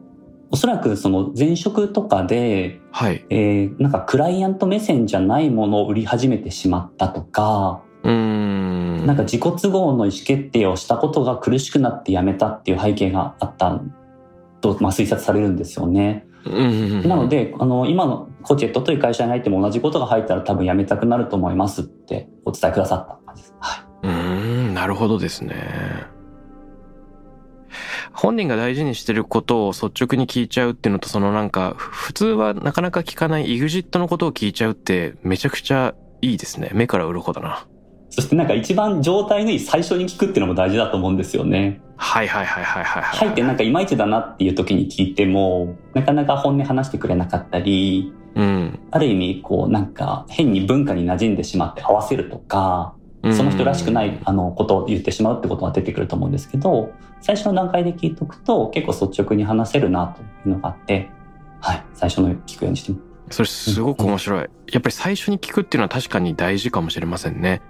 Speaker 2: おそらくその前職とかで、
Speaker 1: はい。
Speaker 2: えー、なんかクライアント目線じゃないものを売り始めてしまったとか、
Speaker 1: うん。
Speaker 2: なんか自己都合の意思決定をしたことが苦しくなってやめたっていう背景があったと、まあ、推察されるんですよね。なので、あの、今のコチェットという会社に入っても同じことが入ったら多分辞めたくなると思いますってお伝えくださった感じです。はい。
Speaker 1: うん、なるほどですね。本人が大事にしてることを率直に聞いちゃうっていうのと、そのなんか、普通はなかなか聞かない EXIT のことを聞いちゃうってめちゃくちゃいいですね。目から鱗だな。
Speaker 2: そしてなんか一番状態のいい最初に聞くっていうのも大事だと思うんですよね。
Speaker 1: はいはいはいはいはい。
Speaker 2: はいってなんかいまいちだなっていう時に聞いても、なかなか本音話してくれなかったり、
Speaker 1: うん、
Speaker 2: ある意味こうなんか変に文化に馴染んでしまって合わせるとか、その人らしくないあのことを言ってしまうってことが出てくると思うんですけど、最初の段階で聞いとくと結構率直に話せるなというのがあって、はい、最初の聞くようにしてます。
Speaker 1: それすごく面白い。やっぱり最初に聞くっていうのは確かに大事かもしれませんね。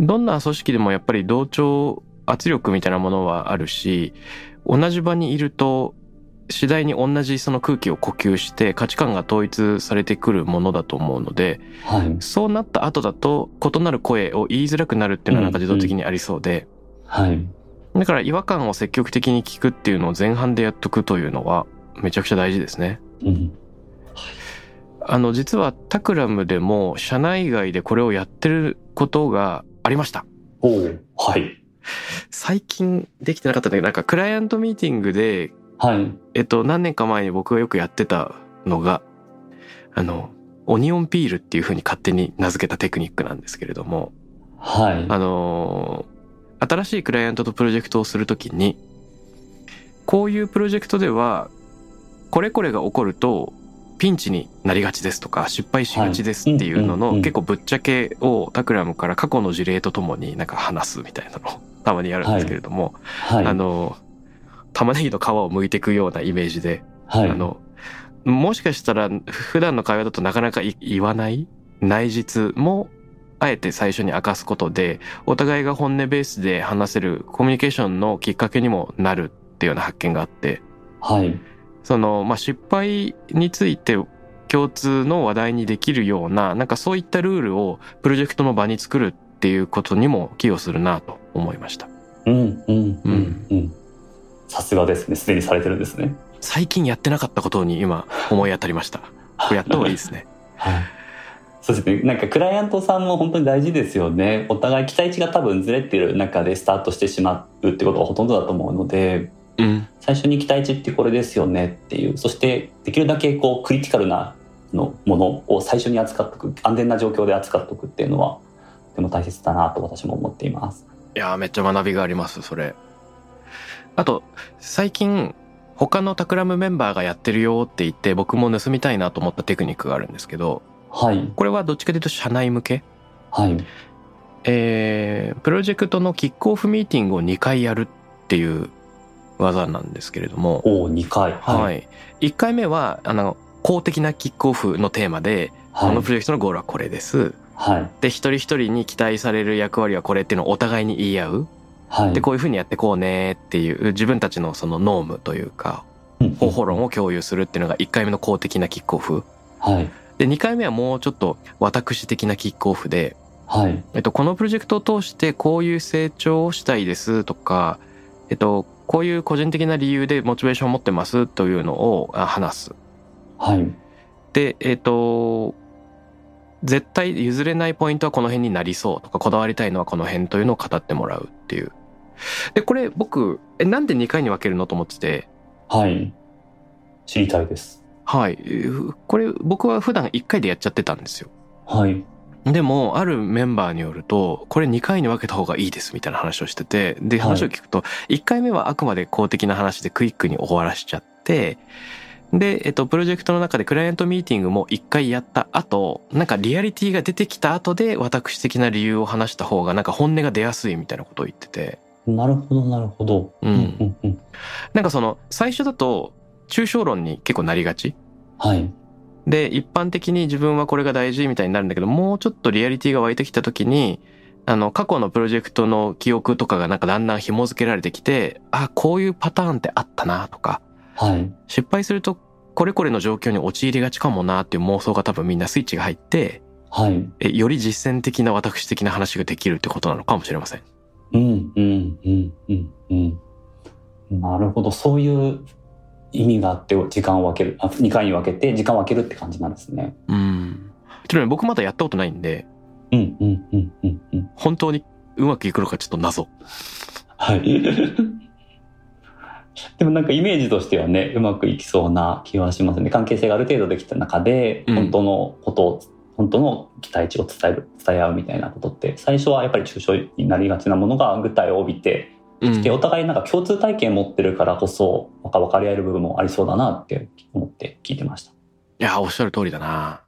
Speaker 1: どんな組織でもやっぱり同調圧力みたいなものはあるし、同じ場にいると次第に同じその空気を呼吸して価値観が統一されてくるものだと思うので、
Speaker 2: はい、
Speaker 1: そうなった後だと異なる声を言いづらくなるっていうのはなんか自動的にありそうで、
Speaker 2: うんうん、はい。
Speaker 1: だから違和感を積極的に聞くっていうのを前半でやっとくというのはめちゃくちゃ大事ですね。
Speaker 2: うん、
Speaker 1: あの実はタクラムでも社内外でこれをやってることがありました。
Speaker 2: おはい。
Speaker 1: 最近できてなかったんだけど、なんかクライアントミーティングで
Speaker 2: はい。
Speaker 1: えっと、何年か前に僕がよくやってたのが、あの、オニオンピールっていう風に勝手に名付けたテクニックなんですけれども、
Speaker 2: はい。
Speaker 1: あの、新しいクライアントとプロジェクトをするときに、こういうプロジェクトでは、これこれが起こると、ピンチになりがちですとか、失敗しがちですっていうのの、結構ぶっちゃけをタクラムから過去の事例とともになんか話すみたいなのを たまにやるんですけれども、
Speaker 2: はい、
Speaker 1: あの、玉ねぎの皮を剥いていくようなイメージで、
Speaker 2: はい、
Speaker 1: あの、もしかしたら普段の会話だとなかなか言わない内実もあえて最初に明かすことでお互いが本音ベースで話せるコミュニケーションのきっかけにもなるっていうような発見があって
Speaker 2: はい。
Speaker 1: その、まあ、失敗について共通の話題にできるようななんかそういったルールをプロジェクトの場に作るっていうことにも寄与するなと思いました
Speaker 2: うんうんうんうん。さすがですね。すでにされてるんですね。
Speaker 1: 最近やってなかったことに今思い当たりましたこれやった方がいいですね
Speaker 2: はい。そうですね。なんかクライアントさんも本当に大事ですよね。お互い期待値が多分ずれてる中でスタートしてしまうってことがほとんどだと思うので、
Speaker 1: うん
Speaker 2: 最初に期待値ってこれですよねっていう、そしてできるだけこうクリティカルなのものを最初に扱っておく、安全な状況で扱っておくっていうのは、とても大切だなと私も思っています。
Speaker 1: いやーめっちゃ学びがありますそれあと最近他のタクラムメンバーがやってるよって言って僕も盗みたいなと思ったテクニックがあるんですけど
Speaker 2: はい。
Speaker 1: これはどっちかというと社内向け？
Speaker 2: はい。
Speaker 1: えー、プロジェクトのキックオフミーティングを2回やるっていう技なんですけれども、
Speaker 2: おお、2回。
Speaker 1: はい。1回目は、あの、公的なキックオフのテーマで、
Speaker 2: はい。
Speaker 1: このプロジェクトのゴールはこれです。
Speaker 2: はい。
Speaker 1: で、一人一人に期待される役割はこれっていうのをお互いに言い合う。
Speaker 2: はい。
Speaker 1: で、こういうふうにやってこうねっていう、自分たちのそのノームというか、
Speaker 2: うん
Speaker 1: 方法論を共有するっていうのが1回目の公的なキックオフ。
Speaker 2: はい。
Speaker 1: で、2回目はもうちょっと私的なキックオフで、
Speaker 2: はい。
Speaker 1: えっと、このプロジェクトを通してこういう成長をしたいですとか、えっと、こういう個人的な理由でモチベーションを持ってますというのをあ話す。
Speaker 2: はい。
Speaker 1: で、えっと、絶対譲れないポイントはこの辺になりそうとか、こだわりたいのはこの辺というのを語ってもらうっていう。で、これ僕、え、なんで2回に分けるのと思ってて、
Speaker 2: はい。知りたいです。
Speaker 1: はい。これ僕は普段1回でやっちゃってたんですよ。
Speaker 2: はい。
Speaker 1: でも、あるメンバーによると、これ2回に分けた方がいいですみたいな話をしてて、で、
Speaker 2: はい
Speaker 1: 話を聞くと、1回目はあくまで公的な話でクイックに終わらしちゃって、で、えっと、プロジェクトの中でクライアントミーティングも1回やった後、なんかリアリティが出てきた後で私的な理由を話した方がなんか本音が出やすいみたいなことを言ってて、
Speaker 2: なるほど、なるほど。
Speaker 1: うん。なんかその、最初だと、抽象論に結構なりがち
Speaker 2: はい。
Speaker 1: で、一般的に自分はこれが大事みたいになるんだけど、もうちょっとリアリティが湧いてきた時に、あの、過去のプロジェクトの記憶とかがなんかだんだん紐付けられてきて、あ、こういうパターンってあったなとか、
Speaker 2: はい。
Speaker 1: 失敗するとこれこれの状況に陥りがちかもなっていう妄想が多分みんなスイッチが入って、
Speaker 2: はい。
Speaker 1: えより実践的な私的な話ができるってことなのかもしれません。
Speaker 2: うん、うん、うん、うん、うん。なるほど。そういう意味があって、時間を分ける。あ、2回に分けて、時間を分けるって感じなんですね。
Speaker 1: うん。ちなみに僕まだやったことないんで、
Speaker 2: うん、うん、うん、うん、うん。
Speaker 1: 本当にうまくいくのかちょっと謎。
Speaker 2: はい。でもなんかイメージとしてはね、うまくいきそうな気はしますね。関係性がある程度できた中で、
Speaker 1: うん
Speaker 2: 本当のことを、本当の期待値を伝える、伝え合うみたいなことって、最初はやっぱり抽象になりがちなものが具体を帯びて、
Speaker 1: うん
Speaker 2: で、お互いなんか共通体験持ってるからこそ、なんか分かり合える部分もありそうだなって思って聞いてました。
Speaker 1: いや、おっしゃる通りだな。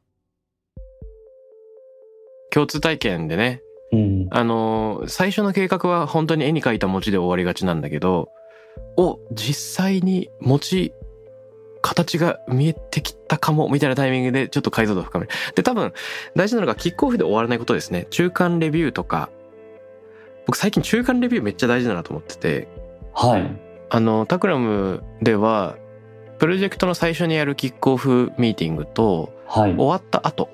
Speaker 1: 共通体験でね、
Speaker 2: うん。
Speaker 1: あのー最初の計画は本当に絵に描いた餅で終わりがちなんだけど、お、実際に餅、形が見えてきたかも、みたいなタイミングでちょっと解像度を深める。で、多分、大事なのがキックオフで終わらないことですね。中間レビューとか、僕最近中間レビューめっちゃ大事だなと思ってて、
Speaker 2: はい。
Speaker 1: あの、タクラムでは、プロジェクトの最初にやるキックオフミーティングと、
Speaker 2: はい。
Speaker 1: 終わった後、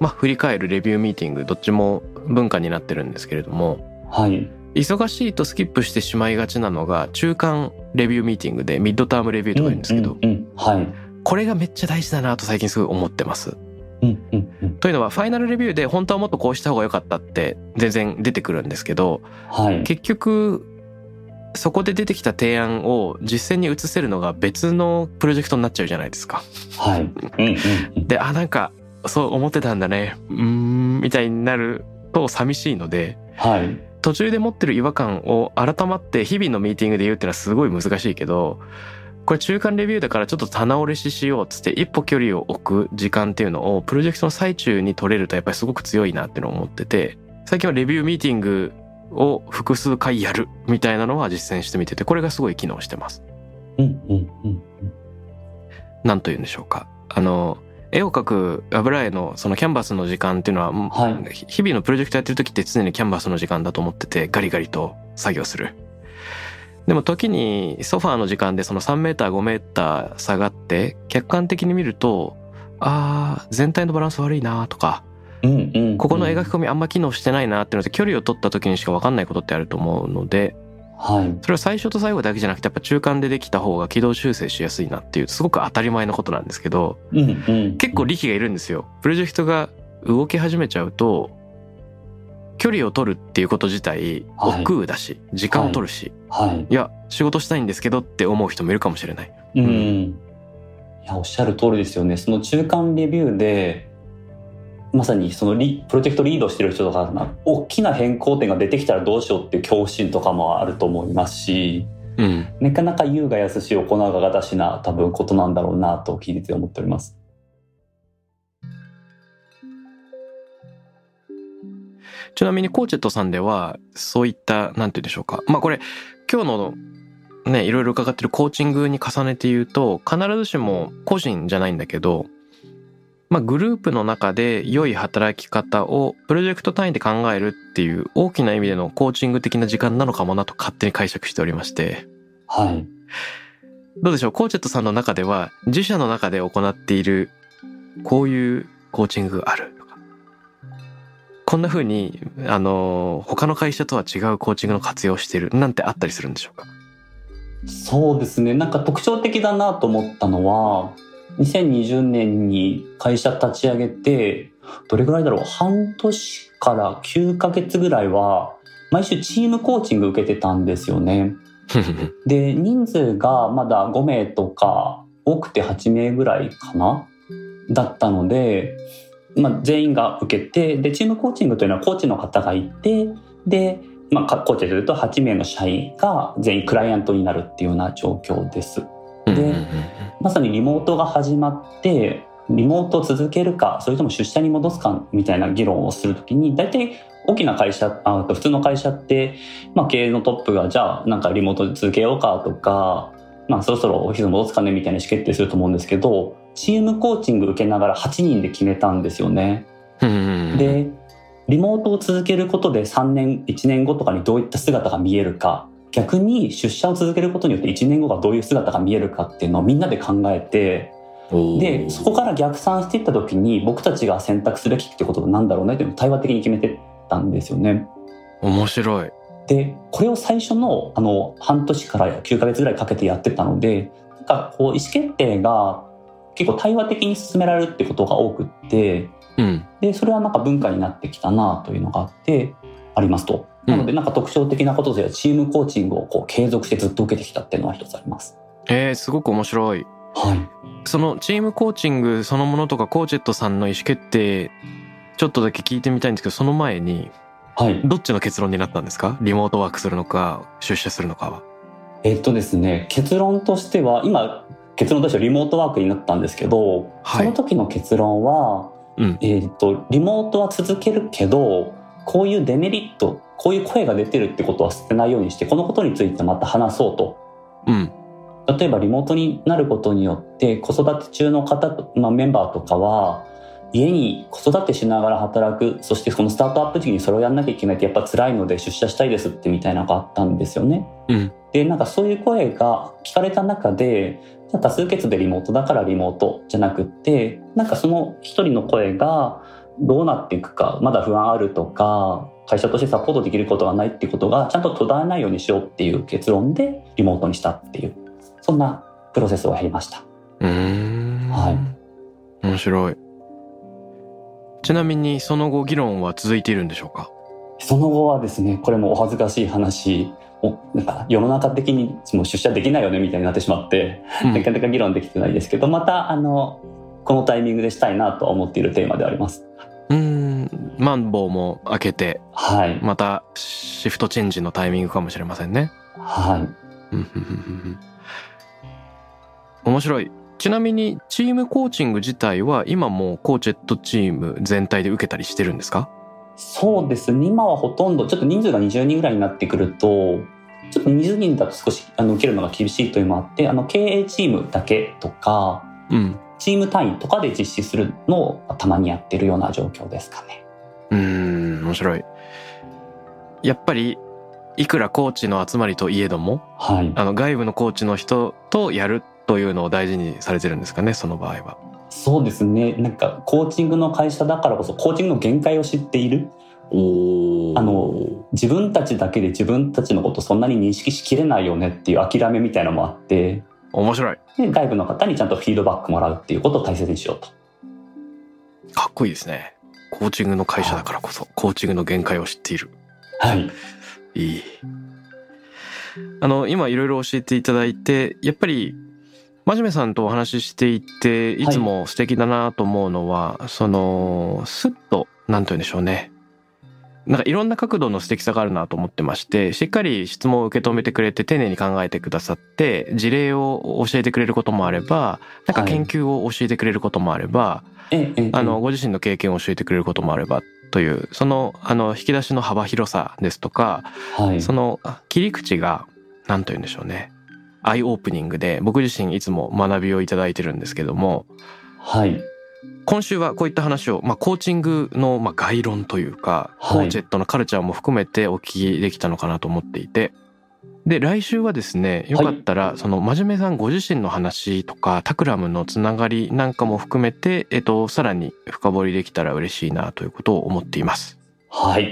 Speaker 1: まあ、振り返るレビューミーティング、どっちも文化になってるんですけれども、
Speaker 2: はい。
Speaker 1: 忙しいとスキップしてしまいがちなのが、中間レビューミーティングでミッドタームレビューとか言うんですけど、
Speaker 2: うん、うんうんはい。
Speaker 1: これがめっちゃ大事だなと最近すごい思ってます。というのは、ファイナルレビューで本当はもっとこうした方が良かったって全然出てくるんですけど、
Speaker 2: はい。
Speaker 1: 結局、そこで出てきた提案を実践に移せるのが別のプロジェクトになっちゃうじゃないですか。
Speaker 2: はい。
Speaker 1: で、あ、なんか、そう思ってたんだね。うーん、みたいになると寂しいので、
Speaker 2: はい。
Speaker 1: 途中で持ってる違和感を改まって日々のミーティングで言うっていうのはすごい難しいけど、これ中間レビューだからちょっと棚卸ししようっつって一歩距離を置く時間っていうのをプロジェクトの最中に取れるとやっぱりすごく強いなっていうのを思ってて、最近はレビューミーティングを複数回やるみたいなのは実践してみてて、これがすごい機能してます。
Speaker 2: うん、うん、うん。
Speaker 1: なんと言うんでしょうか。あの絵を描く油絵のそのキャンバスの時間っていうのは、
Speaker 2: はい
Speaker 1: 日々のプロジェクトやってる時って常にキャンバスの時間だと思っててガリガリと作業する。でも時にソファーの時間でその3メーター5メーター下がって客観的に見るとあー全体のバランス悪いなとか
Speaker 2: うんうん。
Speaker 1: ここの描き込みあんま機能してないなっていうので距離を取った時にしか分かんないことってあると思うので
Speaker 2: はい。
Speaker 1: それは最初と最後だけじゃなくてやっぱ中間でできた方が軌道修正しやすいなっていうすごく当たり前のことなんですけど
Speaker 2: うんうん。
Speaker 1: 結構力がいるんですよ。プロジェクトが動き始めちゃうと距離を取るっていうこと自体
Speaker 2: はい
Speaker 1: 億劫だし時間を取るし、
Speaker 2: はい。
Speaker 1: い。や仕事したいんですけどって思う人もいるかもしれない。
Speaker 2: うん、いやおっしゃる通りですよね。その中間レビューでまさにそのリプロジェクトリードしてる人とかな大きな変更点が出てきたらどうしようっていう恐怖心とかもあると思いますし
Speaker 1: うん、
Speaker 2: なかなか優雅やすし行うががたしな多分ことなんだろうなと聞いてて思っております。
Speaker 1: ちなみにコーチェットさんではそういったなんて言うんでしょうか。まあこれ今日のねいろいろ伺ってるコーチングに重ねて言うと必ずしも個人じゃないんだけどまあグループの中で良い働き方をプロジェクト単位で考えるっていう大きな意味でのコーチング的な時間なのかもなと勝手に解釈しておりまして。
Speaker 2: はい。
Speaker 1: どうでしょう？コーチェットさんの中では自社の中で行っているこういうコーチングがあるとかこんな風にあの他の会社とは違うコーチングの活用をしているなんてあったりするんでしょうか？
Speaker 2: そうですね。なんか特徴的だなと思ったのは、2020年に会社立ち上げて、どれぐらいだろう？半年から9ヶ月ぐらいは、毎週チームコーチング受けてたんですよね。で、人数がまだ5名とか、多くて8名ぐらいかな？だったので、まあ、全員が受けて、で、チームコーチングというのはコーチの方がいて、で、まあ、かコーチで言うと8名の社員が全員クライアントになるっていうような状況です。
Speaker 1: うんうんうん
Speaker 2: まさにリモートが始まって、リモートを続けるか、それとも出社に戻すかみたいな議論をするときに、大体大きな会社、あ普通の会社って、まあ経営のトップが、じゃあなんかリモートで続けようかとか、まあそろそろオフィス戻すかねみたいな意思決定すると思うんですけど、チームコーチング受けながら8人で決めたんですよね。で、リモートを続けることで3年、1年後とかにどういった姿が見えるか、逆に出社を続けることによって1年後がどういう姿が見えるかっていうのをみんなで考えて、で、そこから逆算していった時に僕たちが選択すべきってことは何だろうねっていうのを対話的に決めてったんですよね。
Speaker 1: 面白い
Speaker 2: で、これを最初のあの半年から9ヶ月ぐらいかけてやってたので、なんかこう意思決定が結構対話的に進められるってことが多くって、
Speaker 1: うん
Speaker 2: で、それはなんか文化になってきたなというのがあって、ありますと。なので、なんか特徴的なことでチームコーチングをこう継続してずっと受けてきたっていうのは一つあります。
Speaker 1: えー、すごく面白い
Speaker 2: はい。
Speaker 1: そのチームコーチングそのものとかコーチェットさんの意思決定ちょっとだけ聞いてみたいんですけどその前に
Speaker 2: はい。
Speaker 1: どっちの結論になったんですか？リモートワークするのか出社するのかは
Speaker 2: えっとですね、結論としては、今、結論としてはリモートワークになったんですけど、
Speaker 1: はい
Speaker 2: その時の結論は、
Speaker 1: うん
Speaker 2: えっと、リモートは続けるけど、こういうデメリット、こういう声が出てるってことは捨てないようにして、このことについてまた話そうと。
Speaker 1: うん
Speaker 2: 例えばリモートになることによって子育て中の方と、まあ、メンバーとかは家に子育てしながら働くそしてこのスタートアップ時にそれをやんなきゃいけないってやっぱ辛いので出社したいですってみたいなのがあったんですよね。
Speaker 1: うん
Speaker 2: でなんかそういう声が聞かれた中で多数決でリモートだからリモートじゃなくってなんかその一人の声がどうなっていくかまだ不安あるとか会社としてサポートできることがないっていうことがちゃんと途絶えないようにしようっていう結論でリモートにしたっていうそんなプロセスをやりました。
Speaker 1: うーん。
Speaker 2: はい。
Speaker 1: 面白い。ちなみにその後議論は続いているんでしょうか？
Speaker 2: その後はですねこれもお恥ずかしい話。おなんか世の中的にもう出社できないよねみたいになってしまって
Speaker 1: うん。
Speaker 2: なかなか議論できてないですけどまたあのこのタイミングでしたいなとは思っているテーマであります。
Speaker 1: うーん。マンボウも開けて
Speaker 2: はい、
Speaker 1: またシフトチェンジのタイミングかもしれませんね。
Speaker 2: はい、
Speaker 1: 面白い。ちなみにチームコーチング自体は今もうコーチェットチーム全体で受けたりしてるんですか？
Speaker 2: そうですね。今はほとんどちょっと人数が20人ぐらいになってくるとちょっと20人だと少しあの受けるのが厳しいというのもあってあの経営チームだけとか
Speaker 1: うん
Speaker 2: チーム単位とかで実施するのをたまにやってるような状況ですかね。
Speaker 1: うん面白いやっぱりいくらコーチの集まりといえども、
Speaker 2: はい、
Speaker 1: あの外部のコーチの人とやるというのを大事にされてるんですかねその場合は。
Speaker 2: そうですねなんかコーチングの会社だからこそコーチングの限界を知っているあの自分たちだけで自分たちのことそんなに認識しきれないよねっていう諦めみたいなのもあって
Speaker 1: 面白い。
Speaker 2: で外部の方にちゃんとフィードバックもらうっていうことを大切にしようと。
Speaker 1: かっこいいですね。コーチングの会社だからこそコーチングの限界を知っている。
Speaker 2: はい。
Speaker 1: いい。あの今いろいろ教えていただいてやっぱり真面目さんとお話ししていていつも素敵だなと思うのは、はい、そのスッと何と言うんでしょうねなんかいろんな角度の素敵さがあるなと思ってましてしっかり質問を受け止めてくれて丁寧に考えてくださって事例を教えてくれることもあればなんか研究を教えてくれることもあれば、はい、あのご自身の経験を教えてくれることもあればというそのあの引き出しの幅広さですとか、はい、その切り口が何と言うんでしょうね。アイオープニングで僕自身いつも学びをいただいてるんですけども、
Speaker 2: はい、
Speaker 1: 今週はこういった話を、まあ、コーチングのまあ概論というか、コーチェットのカルチャーも含めてお聞きできたのかなと思っていて、で、来週はですね、よかったら、その、真面目さんご自身の話とか、タクラムのつながりなんかも含めて、えっと、さらに深掘りできたら嬉しいなということを思っています。
Speaker 2: はい。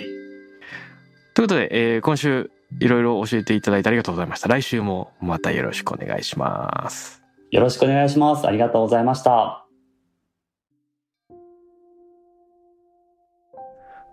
Speaker 1: ということで、えー、今週、いろいろ教えていただいてありがとうございました。来週もまたよろしくお願いします。
Speaker 2: よろしくお願いします。ありがとうございました。